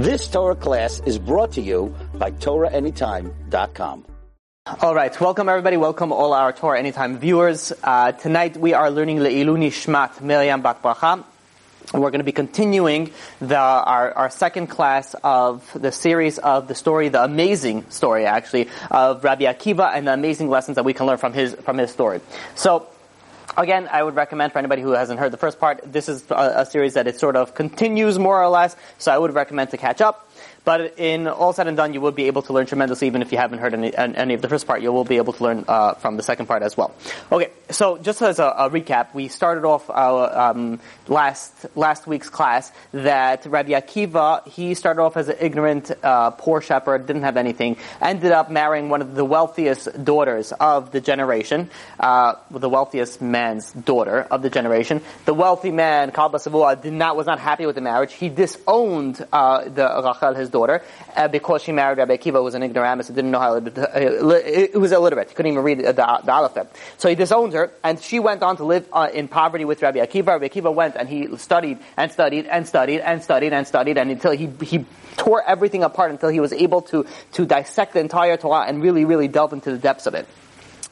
This Torah class is brought to you by TorahAnytime.com. All right, welcome everybody. Welcome all our Torah Anytime viewers. Uh, tonight we are learning Le'ilui Nishmat Miriam Bat Bracha. We're going to be continuing the, our, our second class of the series of the story, the amazing story actually, of Rabbi Akiva and the amazing lessons that we can learn from his, from his story. So, Again, I would recommend for anybody who hasn't heard the first part, this is a, a series that it sort of continues more or less, so I would recommend to catch up. But in all said and done, you will be able to learn tremendously, even if you haven't heard any, any of the first part. You will be able to learn uh, from the second part as well. Okay, so just as a, a recap, we started off our um, last last week's class that Rabbi Akiva he started off as an ignorant, uh, poor shepherd, didn't have anything, ended up marrying one of the wealthiest daughters of the generation, uh, the wealthiest man's daughter of the generation. The wealthy man, Kalba Savua, did not was not happy with the marriage. He disowned uh, the Rachel, his daughter uh, because she married Rabbi Akiva, who was an ignoramus and didn't know how. It was illiterate. He couldn't even read the, the alphabet. So he disowned her, and she went on to live uh, in poverty with Rabbi Akiva. Rabbi Akiva went and he studied and studied and studied and studied and studied, and until he he tore everything apart until he was able to to dissect the entire Torah and really really delve into the depths of it.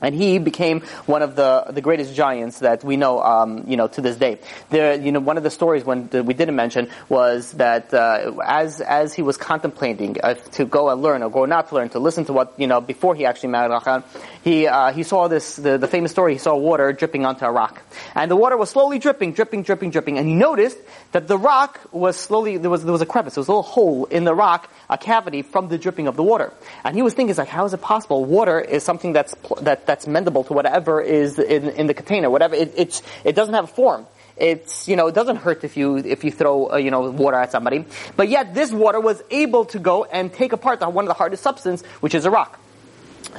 And he became one of the, the greatest giants that we know, um, you know, to this day. There, you know, one of the stories when we didn't mention was that uh, as as he was contemplating uh, to go and learn or go not to learn, to listen to what you know before he actually married Rachel, he uh, he saw this the, the famous story. He saw water dripping onto a rock, and the water was slowly dripping, dripping, dripping, dripping, and he noticed that the rock was slowly there was there was a crevice, there was a little hole in the rock, a cavity from the dripping of the water, and he was thinking, like, how is it possible? Water is something that's that that's mendable to whatever is in, in the container, whatever it, it's it doesn't have a form. It's you know it doesn't hurt if you if you throw uh, you know water at somebody, but yet this water was able to go and take apart the, one of the hardest substance, which is a rock.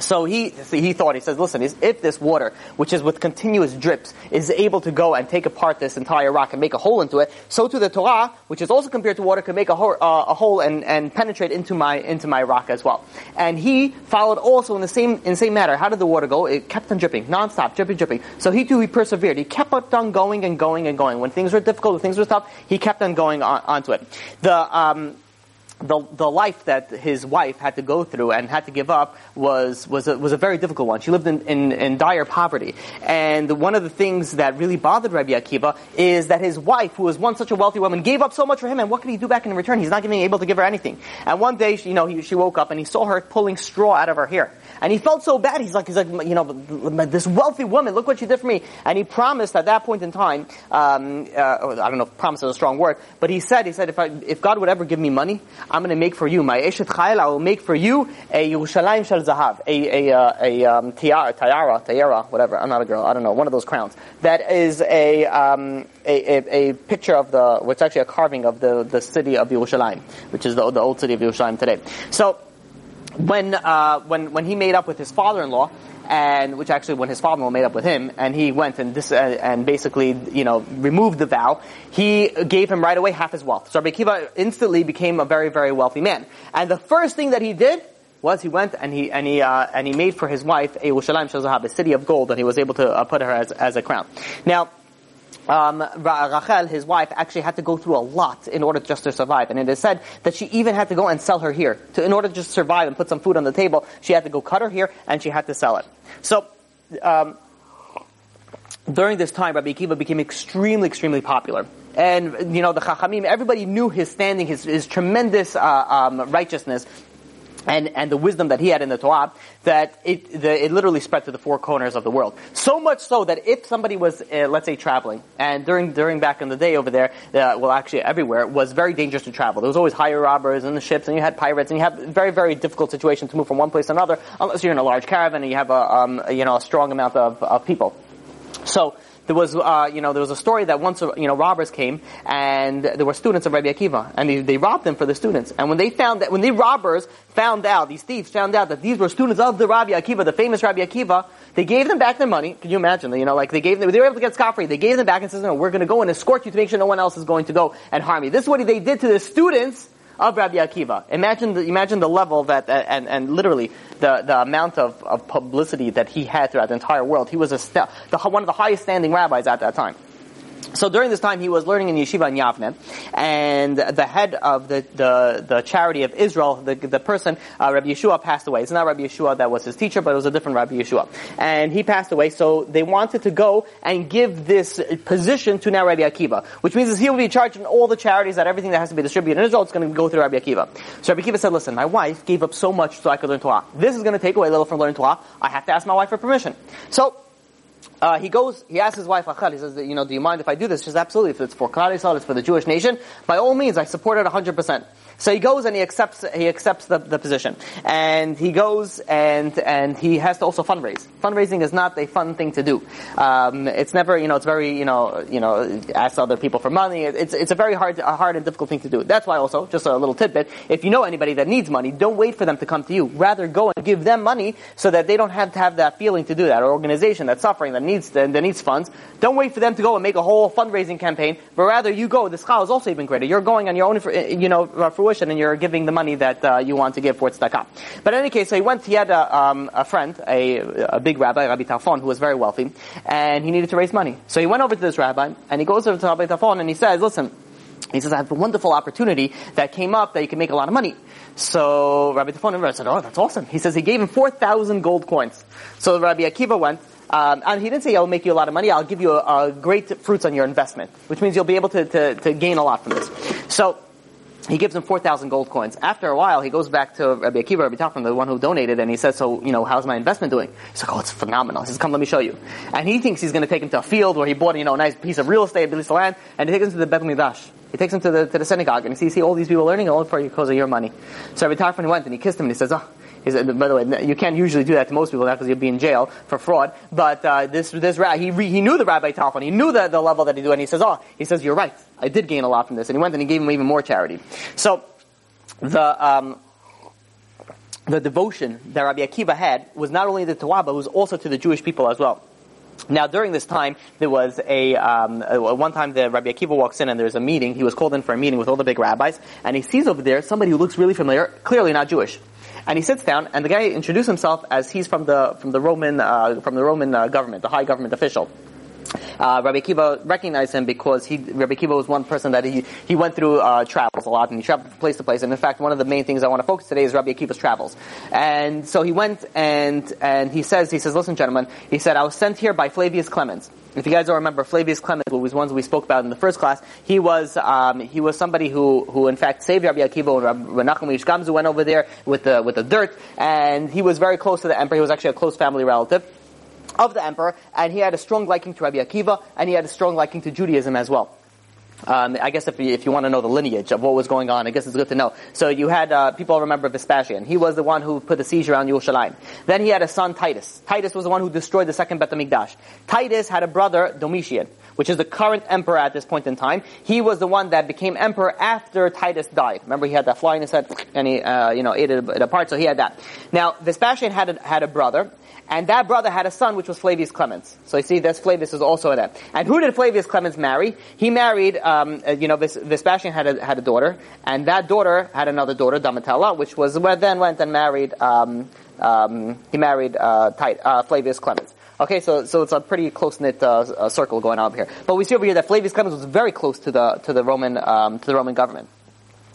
So he he thought he says, listen, if this water, which is with continuous drips, is able to go and take apart this entire rock and make a hole into it, so too the Torah, which is also compared to water, can make a hole, uh, a hole and, and penetrate into my into my rock as well. And he followed also in the same in the same matter. How did the water go? It kept on dripping, nonstop, dripping, dripping. So he too he persevered. He kept on going and going and going. When things were difficult, when things were tough, he kept on going on, onto it. The um, the, the life that his wife had to go through and had to give up was, was, a, was a very difficult one. She lived in, in, in dire poverty. And one of the things that really bothered Rabbi Akiva is that his wife, who was once such a wealthy woman, gave up so much for him, and what could he do back in return? He's not even able to give her anything. And one day, you know, he, she woke up and he saw her pulling straw out of her hair. And he felt so bad. He's like, he's like, you know, this wealthy woman, look what she did for me. And he promised at that point in time, um, uh, I don't know if promise is a strong word, but he said, he said, if, I, if God would ever give me money, I'm going to make for you, my Eshet Chayil, I will make for you a Yerushalayim Shel Zahav, a, a, uh, a um, tiara, tiara, tiara, whatever, I'm not a girl, I don't know, one of those crowns. That is a, um, a, a, a, picture of the, what's actually a carving of the, the city of Yerushalayim, which is the, the old city of Yerushalayim today. So, when, uh, when, when he made up with his father-in-law, and which actually when his father-in-law made up with him, and he went and this, uh, and basically, you know, removed the vow, he gave him right away half his wealth. So Rabbi Akiva instantly became a very, very wealthy man. And the first thing that he did was he went and he and he uh, and he made for his wife a Yerushalayim Shel Zahav, a city of gold, and he was able to uh, put her as, as a crown. Now, um, Rachel, his wife, actually had to go through a lot in order just to survive. And it is said that she even had to go and sell her hair. To, in order to just survive and put some food on the table, she had to go cut her hair and she had to sell it. So, um, during this time, Rabbi Akiva became extremely, extremely popular. And, you know, the Chachamim, everybody knew his standing, his, his tremendous uh, um, righteousness and, and the wisdom that he had in the Torah, that it, the, it literally spread to the four corners of the world. So much so that if somebody was, uh, let's say, traveling, and during, during back in the day over there, uh, well actually everywhere, was very dangerous to travel. There was always higher robbers in the ships, and you had pirates, and you have very, very difficult situation to move from one place to another, unless you're in a large caravan and you have a, um, you know, a strong amount of, of people. So, there was, uh, you know, there was a story that once, you know, robbers came and there were students of Rabbi Akiva and they, they robbed them for the students. And when they found that, when the robbers found out, these thieves found out that these were students of the Rabbi Akiva, the famous Rabbi Akiva, they gave them back their money. Can you imagine? You know, like they gave them, they were able to get scot free. They gave them back and said, no, we're going to go and escort you to make sure no one else is going to go and harm you. This is what they did to the students of Rabbi Akiva. Imagine the, imagine the level that, and, and literally the, the amount of, of publicity that he had throughout the entire world. He was a, the, one of the highest standing rabbis at that time. So during this time, he was learning in yeshiva in Yavne, and the head of the, the, the charity of Israel, the, the person, uh, Rabbi Yeshua, passed away. It's not Rabbi Yeshua that was his teacher, but it was a different Rabbi Yeshua. And he passed away, so they wanted to go and give this position to now Rabbi Akiva, which means he will be charged in all the charities that everything that has to be distributed in Israel, it's going to go through Rabbi Akiva. So Rabbi Akiva said, listen, my wife gave up so much so I could learn Torah. This is going to take away a little from learning Torah. I have to ask my wife for permission. So uh, he goes, he asks his wife Rachel, he says, you know, do you mind if I do this? She says, absolutely. If it's for Klal Yisrael, it's for the Jewish nation, by all means, I support it 100%. So he goes and he accepts he accepts the, the position, and he goes and and he has to also fundraise. Fundraising is not a fun thing to do. Um, it's never you know it's very you know you know ask other people for money. It's it's a very hard a hard and difficult thing to do. That's why also just a little tidbit: if you know anybody that needs money, don't wait for them to come to you. Rather go and give them money so that they don't have to have that feeling to do that. Or organization that's suffering that needs that needs funds. Don't wait for them to go and make a whole fundraising campaign, but rather you go. The schal is also even greater. You're going on your own you know for and you're giving the money that uh, you want to give for tzedakah. But in any case, so he went, he had a, um, a friend, a, a big rabbi, Rabbi Tarfon, who was very wealthy, and he needed to raise money. So he went over to this rabbi, and he goes over to Rabbi Tarfon, and he says, listen, he says, I have a wonderful opportunity that came up that you can make a lot of money. So Rabbi Tarfon said, oh, that's awesome. He says he gave him 4,000 gold coins. So Rabbi Akiva went, um, and he didn't say, I'll make you a lot of money, I'll give you a, a great fruits on your investment, which means you'll be able to, to, to gain a lot from this. So, he gives him 4,000 gold coins. After a while, he goes back to Rabbi Akiva, Rabbi Tarfon, the one who donated, and he says, so, you know, how's my investment doing? He's like, oh, it's phenomenal. He says, come, let me show you. And he thinks he's going to take him to a field where he bought, you know, a nice piece of real estate, a piece of land, and he takes him to the Beth Midrash. He takes him to the, to the synagogue, and he sees, see all these people learning, all for because of your money. So Rabbi Tarfon went, and he kissed him, and he says, oh, he said, by the way, you can't usually do that to most people now because you'll be in jail for fraud. But uh, this this he he knew the Rabbi Tarfon. He knew the, the level that he do, and he says, "Oh, he says you're right. I did gain a lot from this." And he went and he gave him even more charity. So the um, the devotion that Rabbi Akiva had was not only to Torah, but was also to the Jewish people as well. Now, during this time, there was a, um, a, one time the Rabbi Akiva walks in and there's a meeting. He was called in for a meeting with all the big rabbis, and he sees over there somebody who looks really familiar, clearly not Jewish. And he sits down, and the guy introduces himself as he's from the from the Roman uh, from the Roman uh, government, the high government official. Uh, Rabbi Akiva recognized him because he, Rabbi Akiva was one person that he, he went through uh, travels a lot and he traveled place to place. And in fact, one of the main things I want to focus today is Rabbi Akiva's travels. And so he went and and he says he says, listen, gentlemen, he said I was sent here by Flavius Clemens. If you guys don't remember, Flavius Clemens, who was ones we spoke about in the first class, he was um, he was somebody who who in fact saved Rabbi Akiva when Rabbi Nachum Gamzu went over there with the with the dirt, and he was very close to the emperor. He was actually a close family relative of the emperor, and he had a strong liking to Rabbi Akiva, and he had a strong liking to Judaism as well. Um, I guess if you, if you want to know the lineage of what was going on, I guess it's good to know. So you had uh, people remember Vespasian. He was the one who put the siege around Yerushalayim. Then he had a son Titus. Titus was the one who destroyed the second Bet Hamikdash. Titus had a brother Domitian, which is the current emperor at this point in time. He was the one that became emperor after Titus died. Remember, he had that fly in his head, and he uh, you know ate it apart. So he had that. Now Vespasian had a, had a brother. And that brother had a son, which was Flavius Clemens. So you see, this Flavius is also that. And who did Flavius Clemens marry? He married, um, uh, you know, Vespasian had a, had a daughter, and that daughter had another daughter, Domitilla, which was where then went and married, um, um, he married uh, Tit- uh, Flavius Clemens. Okay, so so it's a pretty close knit uh, uh, circle going on here. But we see over here that Flavius Clemens was very close to the to the Roman um, to the Roman government.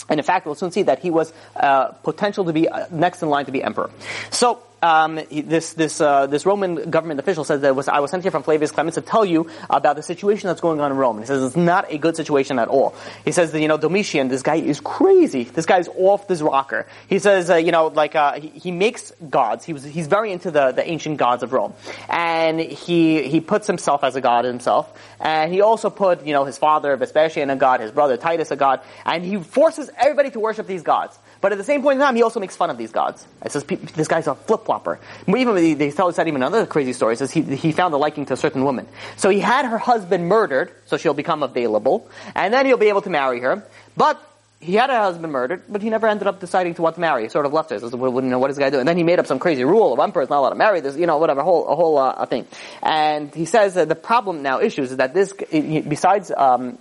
And in fact, we'll soon see that he was uh, potential to be next in line to be emperor. So um, this this uh, this Roman government official says that was, I was sent here from Flavius Clemens to tell you about the situation that's going on in Rome. He says it's not a good situation at all. He says that you know Domitian, this guy is crazy. This guy's off this rocker. He says uh, you know like uh, he, he, makes gods. He was he's very into the, the ancient gods of Rome, and he he puts himself as a god himself, and he also put you know his father Vespasian a god, his brother Titus a god, and he forces everybody to worship these gods. But at the same point in time, he also makes fun of these gods. He says, this guy's a flip-flopper. Even, they tell us that even another crazy story. says he, he found a liking to a certain woman. So he had her husband murdered, so she'll become available, and then he'll be able to marry her. But he had a husband murdered, but he never ended up deciding to want to marry. He sort of left her. Well, you know, what this guy doing? And then he made up some crazy rule. of is not allowed to marry this, you know, whatever, a whole, a whole uh, thing. And he says that the problem now issues is that this, besides um,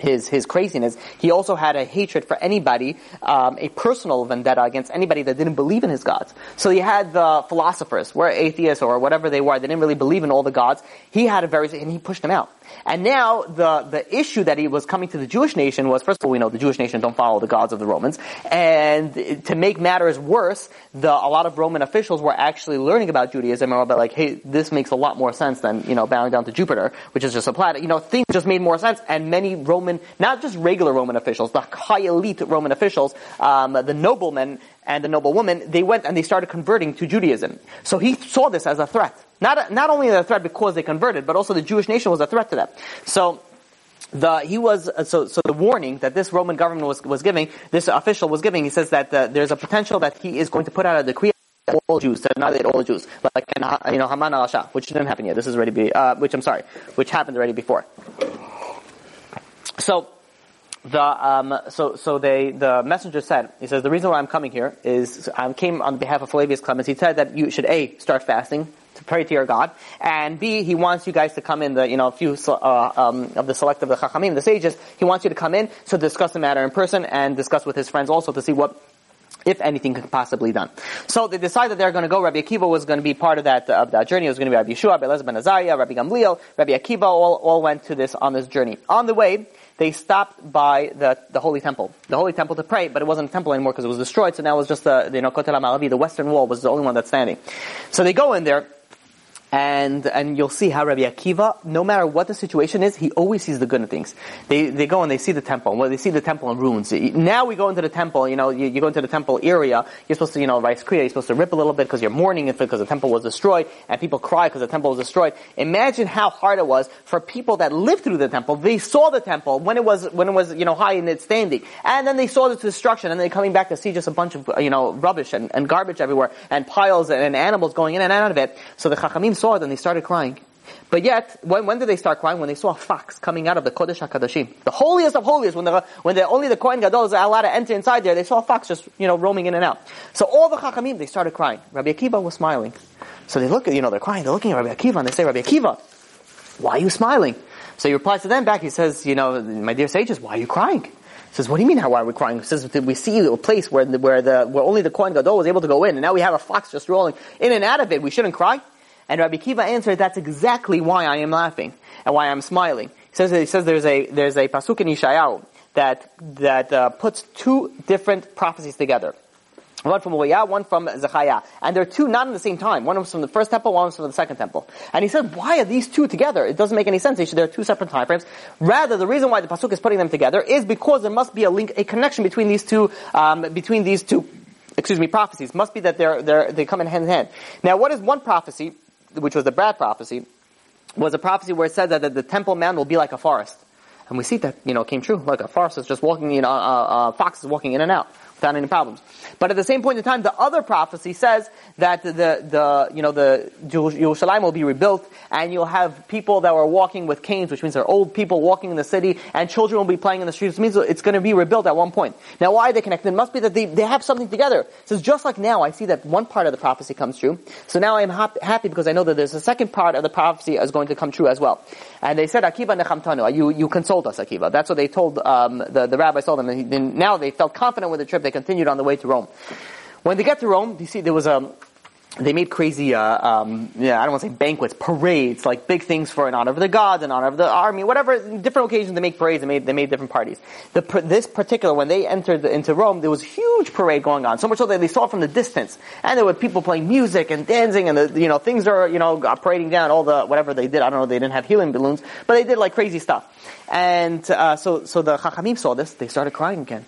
his his craziness, he also had a hatred for anybody, um, a personal vendetta against anybody that didn't believe in his gods. So he had the philosophers, were atheists or whatever they were, they didn't really believe in all the gods. He had a very and he pushed them out. And now the, the issue that he was coming to the Jewish nation was, first of all, we know the Jewish nation don't follow the gods of the Romans. And to make matters worse, the, a lot of Roman officials were actually learning about Judaism and were like, hey, this makes a lot more sense than, you know, bowing down to Jupiter, which is just a planet. You know, things just made more sense. And many Roman, not just regular Roman officials, the high elite Roman officials, um, the noblemen and the noblewomen, they went and they started converting to Judaism. So he saw this as a threat. Not, not only a threat because they converted, but also the Jewish nation was a threat to them. So, the, he was, uh, so, so the warning that this Roman government was, was giving, this official was giving, he says that the, there's a potential that he is going to put out a decree all Jews, to annihilate all Jews, like you know Haman al which didn't happen yet. This is already be, uh, which I'm sorry, which happened already before. So the um, so so they the messenger said he says the reason why I'm coming here is I came on behalf of Flavius Clemens. He said that you should a start fasting to pray to your God, and B, he wants you guys to come in the, you know, a few uh, um, of the select of the Chachamim, the sages, he wants you to come in to discuss the matter in person and discuss with his friends also to see what if anything could possibly done. So they decided that they're going to go. Rabbi Akiva was going to be part of that of that journey. It was going to be Rabbi Yeshua, Rabbi Elazar ben Azariah, Rabbi Gamliel, Rabbi Akiva. All all went to this on this journey. On the way, they stopped by the the holy temple, the holy temple to pray, but it wasn't a temple anymore because it was destroyed. So now it was just the you know Kotel Ma'aravi, the western wall was the only one that's standing. So they go in there and and you'll see how Rabbi Akiva, no matter what the situation is, he always sees the good in things. They they go and they see the temple. Well, they see the temple in ruins. Now we go into the temple. You know, you, you go into the temple area. You're supposed to, you know, rice kriya. You're supposed to rip a little bit because you're mourning it because the temple was destroyed, and people cry because the temple was destroyed. Imagine how hard it was for people that lived through the temple. They saw the temple when it was when it was you know high in its standing, and then they saw the destruction, and they're coming back to see just a bunch of you know rubbish and, and garbage everywhere, and piles and, and animals going in and out of it. So the chachamim saw it and they started crying. But yet, when, when did they start crying? When they saw a fox coming out of the Kodesh HaKadoshim. The holiest of holiest, when, the, when the, only the Kohen Gadol is allowed to enter inside there, they saw a fox just, you know, roaming in and out. So all the Chachamim, they started crying. Rabbi Akiva was smiling. So they look at, you know, they're crying, they're looking at Rabbi Akiva and they say, Rabbi Akiva, why are you smiling? So he replies to them back, he says, you know, my dear sages, why are you crying? He says, what do you mean, how are we crying? He says, we see a place where, where, the, where only the Kohen Gadol was able to go in, and now we have a fox just rolling in and out of it. We shouldn't cry? And Rabbi Kiva answered, that's exactly why I am laughing and why I'm smiling. He says, he says there's a, there's a pasuk in Yeshayahu that, that uh, puts two different prophecies together. One from Uriah, one from Zechariah. And they're two not in the same time. One was from the first temple, one was from the second temple. And he said, why are these two together? It doesn't make any sense. There are two separate time frames. Rather, the reason why the Pasuk is putting them together is because there must be a link, a connection between these two, um, between these two, excuse me, prophecies. Must be that they're, they're, they come in hand in hand. Now, what is one prophecy? Which was the Brad prophecy, was a prophecy where it said that the, temple mound will be like a forest. And we see that, you know, came true. Like a forest is just walking, you know, a, a fox is walking in and out without any problems. But at the same point in time, the other prophecy says that the, the, you know, the Yerushalayim will be rebuilt and you'll have people that were walking with canes, which means they're old people walking in the city and children will be playing in the streets, means it's going to be rebuilt at one point. Now why are they connected? It must be that they, they have something together. It says just like now, I see that one part of the prophecy comes true. So now I'm happy because I know that there's a second part of the prophecy is going to come true as well. And they said, Akiva nechamtanu, you, you consult us, Akiva. That's what they told, um, the, the rabbis told them. And now they felt confident with the trip. They continued on the way to Rome. When they get to Rome, you see there was a, they made crazy, uh, um, yeah, I don't want to say banquets, parades, like big things for in honor of the gods, in honor of the army, whatever. Different occasions they make parades. They made they made different parties. The, this particular, when they entered the, into Rome, there was huge parade going on. So much so that they saw from the distance, and there were people playing music and dancing, and the you know things are you know parading down all the whatever they did. I don't know. They didn't have helium balloons, but they did like crazy stuff. And uh, so so the Chachamim saw this. They started crying again.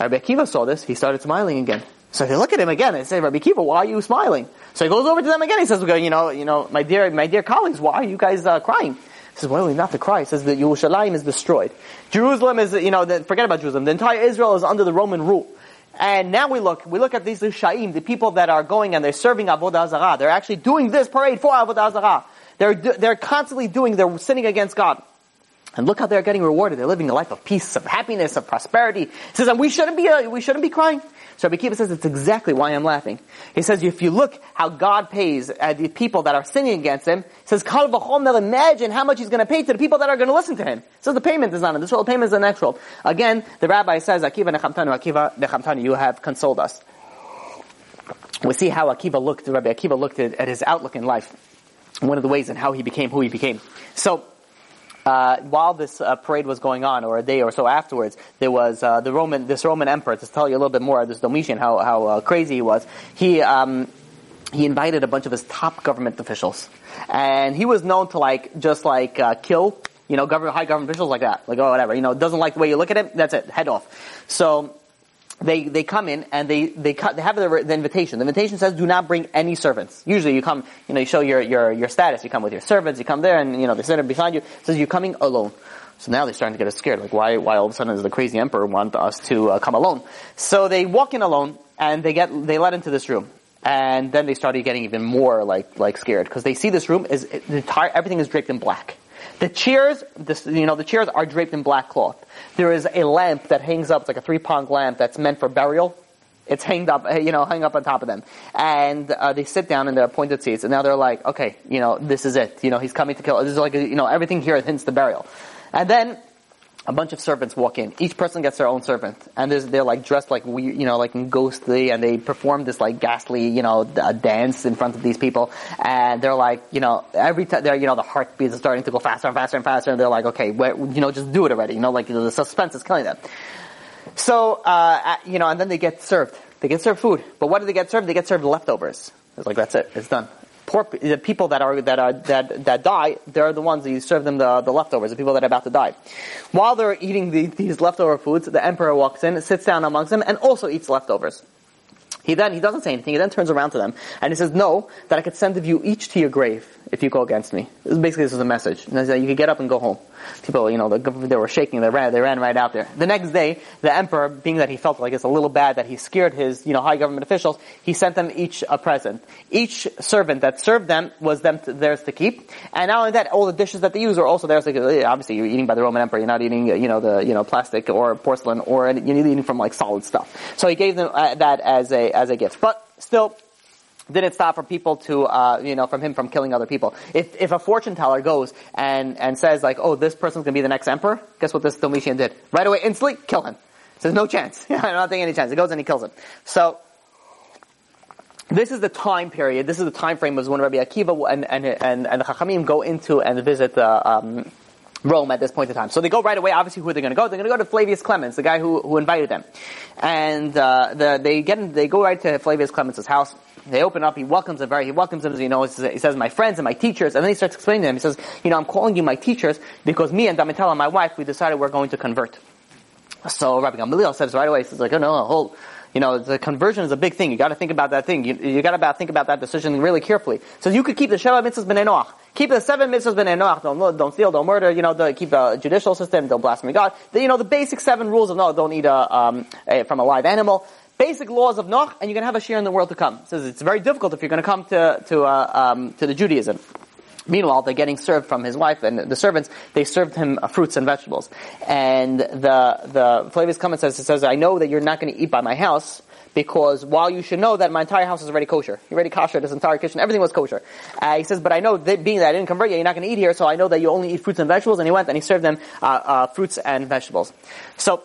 Rabbi Akiva saw this. He started smiling again. So they look at him again and say, Rabbi Kiva, why are you smiling? So he goes over to them again. He says, you know, you know, my dear, my dear colleagues, why are you guys uh, crying? He says, well, not to cry. He says that Yerushalayim is destroyed. Jerusalem is, you know, the, forget about Jerusalem. The entire Israel is under the Roman rule. And now we look, we look at these Shaim, the people that are going and they're serving Avodah Zarah. They're actually doing this parade for Avodah Zarah. They're, they're constantly doing, they're sinning against God. And look how they're getting rewarded. They're living a life of peace, of happiness, of prosperity. He says, and we shouldn't be, uh, we shouldn't be crying. So Rabbi Kiva says it's exactly why I'm laughing. He says if you look how God pays uh, the people that are sinning against Him, he says Kal v'chomer, imagine how much He's going to pay to the people that are going to listen to Him. So the payment is not in this world, the payment is in the next world. Again, the rabbi says, Akiva nechamtanu, Akiva nechamtanu, you have consoled us. We see how Akiva looked, Rabbi Akiva looked at, at his outlook in life. One of the ways in how he became who he became. So, uh, while this uh, parade was going on, or a day or so afterwards, there was uh, the Roman, this Roman emperor. To tell you a little bit more, this Domitian, how how uh, crazy he was. He um, he invited a bunch of his top government officials, and he was known to like just like uh, kill, you know, government high government officials like that, like oh whatever, you know, doesn't like the way you look at him, that's it, head off. So they they come in and they they cut they have the, the, invitation. The invitation says do not bring any servants. Usually you come, you know, you show your your your status. You come with your servants. You come there and you know they sit behind you. It says you're coming alone. So now they're starting to get scared. Like why why all of a sudden does the crazy emperor want us to uh, come alone? So they walk in alone and they get they let into this room. And then they started getting even more like like scared because they see this room is the entire everything is draped in black. The chairs, this, you know, the chairs are draped in black cloth. There is a lamp that hangs up, it's like a three prong lamp that's meant for burial. It's hanged up, you know, hung up on top of them. And uh, they sit down in their appointed seats, and now they're like, okay, you know, this is it. You know, he's coming to kill. This is like, you know, everything here hints the burial. And then a bunch of servants walk in. Each person gets their own servant, and they're like dressed like we, you know, like ghostly, and they perform this like ghastly, you know, dance in front of these people, and they're like, you know, every time they're, you know, the heartbeats are starting to go faster and faster and faster, and they're like, okay, you know, just do it already, you know, like the suspense is killing them. So, uh, you know, and then they get served. They get served food, but what do they get served? They get served leftovers. It's like that's it. It's done poor the people that are that are that that die, they're the ones that you serve them the, the leftovers, the people that are about to die. While they're eating the, these leftover foods, the emperor walks in, sits down amongst them, and also eats leftovers. He then he doesn't say anything. He then turns around to them and he says, "No, that I could send of you each to your grave if you go against me." This is basically, this is a message. And you could get up and go home people, you know, the, they were shaking. They ran, they ran right out there. The next day, the emperor, being that he felt like it's a little bad that he scared his, you know, high government officials, he sent them each a present. Each servant that served them was them to, theirs to keep. And not only that, all the dishes that they use are also theirs. Obviously, you're eating by the Roman emperor. You're not eating, you know, the, you know, plastic or porcelain or you're eating from like solid stuff. So he gave them uh, that as a as a gift. But still, didn't stop for people to, uh, you know, from him from killing other people. If, if a fortune teller goes and, and says like, oh, this person's gonna be the next emperor, guess what this Domitian did? Right away, instantly, kill him. Says no chance. I don't think any chance. He goes and he kills him. So, this is the time period, this is the time frame was when Rabbi Akiva and, and, and, and the Chachamim go into and visit the, um, Rome at this point in time. So they go right away. Obviously, who are they going to go? They're going to go to Flavius Clemens, the guy who, who invited them, and uh, the, they get in, they go right to Flavius Clemens' house. They open up. He welcomes them very. He welcomes them. as You know, he says, "My friends and my teachers," and then he starts explaining to them. He says, "You know, I'm calling you my teachers because me and Domitilla, my wife, we decided we're going to convert." So Rabbi Gamaliel says right away, he says like, "Oh no, hold." You know, the conversion is a big thing. You got to think about that thing. You, you got to think about that decision really carefully. So you could keep the Sheva mitzvahs b'nei Noach. Keep the seven mitzvahs b'nei Noach. Don't, don't steal, don't murder. You know, the, keep the judicial system. Don't blaspheme God. The, you know, the basic seven rules of no, don't eat a, um, a, from a live animal basic laws of Noach, and you can have a share in the world to come. Says it's very difficult if you're to come to to uh, um, to the Judaism. Meanwhile, they're getting served from his wife and the servants. They served him uh, fruits and vegetables. And the the Flavius Clemens says, it says, "I know that you're not going to eat by my house." Because while you should know that my entire house is already kosher, you're already kosher, this entire kitchen, everything was kosher. Uh, he says, but I know that being that I didn't convert you, you're not going to eat here, so I know that you only eat fruits and vegetables. And he went and he served them uh, uh, fruits and vegetables. So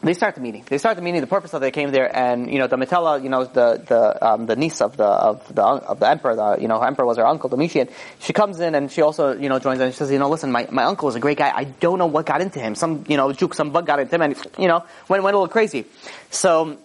they start the meeting. They start the meeting. The purpose of they came there, and you know, the Metella, you know, the the um, the niece of the of the of the emperor. The you know, emperor was her uncle Domitian. She comes in and she also you know joins in. She says, you know, listen, my, my uncle is a great guy. I don't know what got into him. Some you know juke, some bug got into him, and you know went went a little crazy. So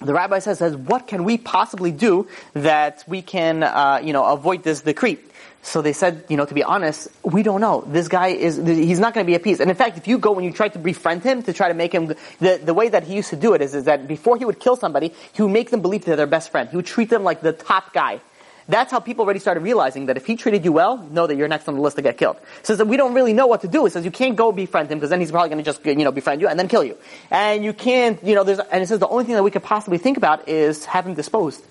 the rabbi says, says, what can we possibly do that we can, uh, you know, avoid this decree? So they said, you know, to be honest, we don't know. This guy is, he's not going to be appeased. And in fact, if you go and you try to befriend him to try to make him, the, the way that he used to do it is, is that before he would kill somebody, he would make them believe they're their best friend. He would treat them like the top guy. That's how people already started realizing that if he treated you well, know that you're next on the list to get killed. It says that we don't really know what to do. It says you can't go befriend him because then he's probably going to just, you know, befriend you and then kill you. And you can't, you know, there's, and it says the only thing that we could possibly think about is have him disposed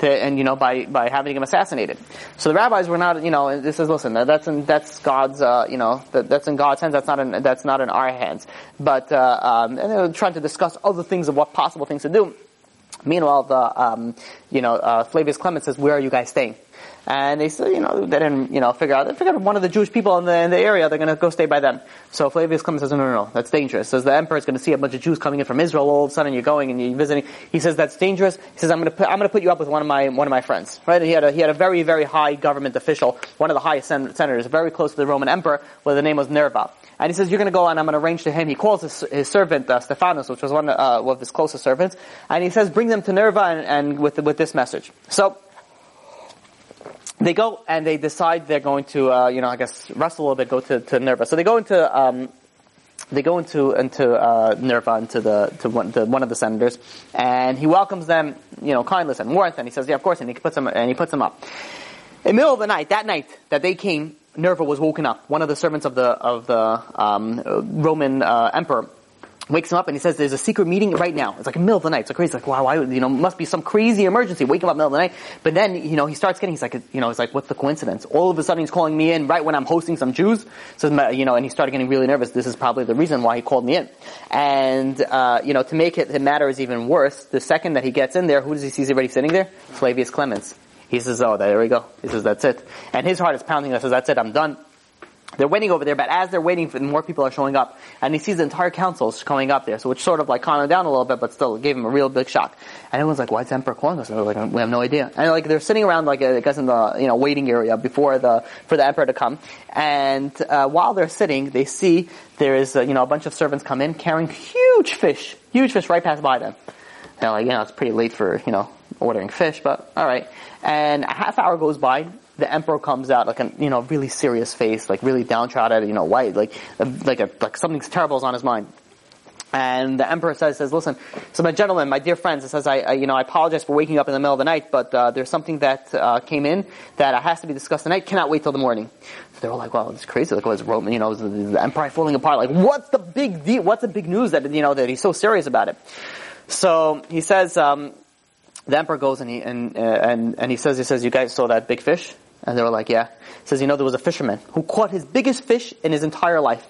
to, and you know by by having him assassinated. So the rabbis were not, you know, and this is listen, that's in that's God's, uh, you know, that, that's in God's hands. That's not in that's not in our hands. But uh, um, and they were trying to discuss other things of what possible things to do. Meanwhile, the um, you know uh, Flavius Clement says, "Where are you guys staying?" And they said, you know, they didn't, you know, figure out, they figured out one of the Jewish people in the, in the area, they're going to go stay by them. So Flavius Clemens says, no, no, no, that's dangerous. Says the emperor is going to see a bunch of Jews coming in from Israel all of a sudden, you're going and you're visiting. He says, that's dangerous. He says, I'm going to put, I'm going to put you up with one of my, one of my friends. Right? And he had a, he had a very, very high government official, one of the highest sen- senators, very close to the Roman emperor, where the name was Nerva. And he says, you're going to go and I'm going to arrange to him. He calls his, his servant, uh, Stephanos, which was one, uh, of his closest servants. And he says, bring them to Nerva and, and with, with this message. So, they go and they decide they're going to, uh, you know, I guess wrestle a little bit, go to, to Nerva. So they go into, um, they go into into uh, Nerva into the to one, to one of the senators, and he welcomes them, you know, kindness and warmth, and he says, "Yeah, of course," and he puts them and he puts them up. In the middle of the night, that night that they came, Nerva was woken up. One of the servants of the of the um, Roman uh, emperor wakes him up and he says, "There's a secret meeting right now." It's like the middle of the night. It's like crazy. It's like, wow, why, you know, must be some crazy emergency. Wake him up middle of the night. But then, you know, he starts getting. He's like, you know, he's like, what's the coincidence? All of a sudden, he's calling me in right when I'm hosting some Jews. So, you know, and he started getting really nervous. This is probably the reason why he called me in. And uh, you know, to make it the matter is even worse, the second that he gets in there, who does he see already sitting there? Flavius Clemens. He says, "Oh, there we go." He says, "That's it," and his heart is pounding. He says, "That's it. I'm done." They're waiting over there, but as they're waiting, for more people are showing up, and he sees the entire council coming up there, so which sort of like calmed him down a little bit, but still gave him a real big shock. And everyone's like, "Why is emperor calling us?" And they're like, "We have no idea." And like they're sitting around like I guess in the you know waiting area before the for the emperor to come. And uh, while they're sitting, they see there is uh, you know a bunch of servants come in carrying huge fish, huge fish right past by them. They're like, you know, it's pretty late for you know ordering fish, but all right. And a half hour goes by, the emperor comes out like a you know really serious face, like really downtrodden, you know white, like like a like something terrible is on his mind. And the emperor says, says, listen, so my gentlemen, my dear friends, it says, I, I, you know, I apologize for waking up in the middle of the night, but uh, there's something that uh, came in that has to be discussed tonight. Cannot wait till the morning. So they're all like, well, it's crazy. Like, what's Roman? You know, is the, the empire falling apart? Like, what's the big deal? What's the big news that you know that he's so serious about it? So he says, um, the emperor goes and he and uh, and and he says, he says, you guys saw that big fish? And they were like, yeah. Says, you know, there was a fisherman who caught his biggest fish in his entire life.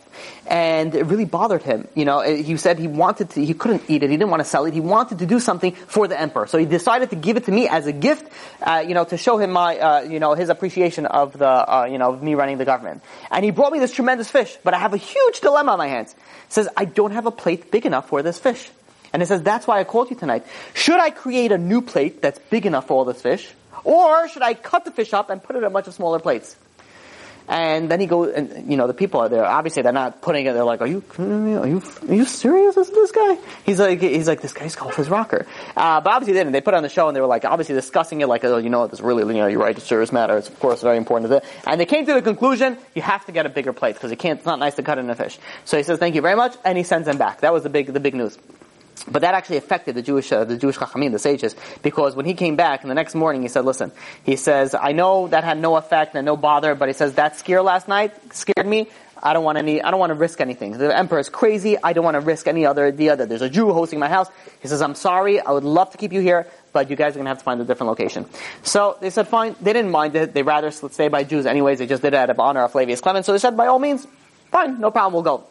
And it really bothered him. You know, he said he wanted to, he couldn't eat it. He didn't want to sell it. He wanted to do something for the emperor. So he decided to give it to me as a gift, uh, you know, to show him my, uh, you know, his appreciation of the, uh, you know, of me running the government. And he brought me this tremendous fish, but I have a huge dilemma on my hands. Says, I don't have a plate big enough for this fish. And it says, that's why I called you tonight. Should I create a new plate that's big enough for all this fish? Or should I cut the fish up and put it in a bunch of smaller plates? And then he goes, and you know, the people are there. Obviously, they're not putting it. They're like, "Are you, are you, are you serious? Is this guy?" He's like, he's like, "This guy's called his rocker." Uh, but obviously, they didn't. They put it on the show, and they were like, obviously discussing it, like, "Oh, you know, this really, you know, you're right. It's serious matter. It's of course very important to this." And they came to the conclusion, you have to get a bigger plate because it can't. It's not nice to cut in a fish. So he says, "Thank you very much," and he sends them back. That was the big, the big news. But that actually affected the Jewish, uh, the Jewish Chachamim, the sages, because when he came back, and the next morning he said, listen, he says, I know that had no effect and no bother, but he says, that scare last night scared me. I don't want any, I don't want to risk anything. The emperor is crazy. I don't want to risk any other idea that there's a Jew hosting my house. He says, I'm sorry. I would love to keep you here, but you guys are going to have to find a different location. So they said, fine. They didn't mind it. They rather stay by Jews anyways. They just did it out of honor of Flavius Clement. So they said, by all means, fine, no problem, we'll go.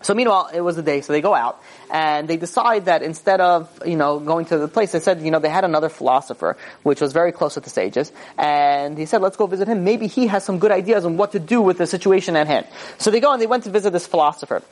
So meanwhile, it was the day, so they go out, and they decide that instead of, you know, going to the place, they said, you know, they had another philosopher, which was very close to the sages, and he said, let's go visit him. Maybe he has some good ideas on what to do with the situation at hand. So they go and they went to visit this philosopher.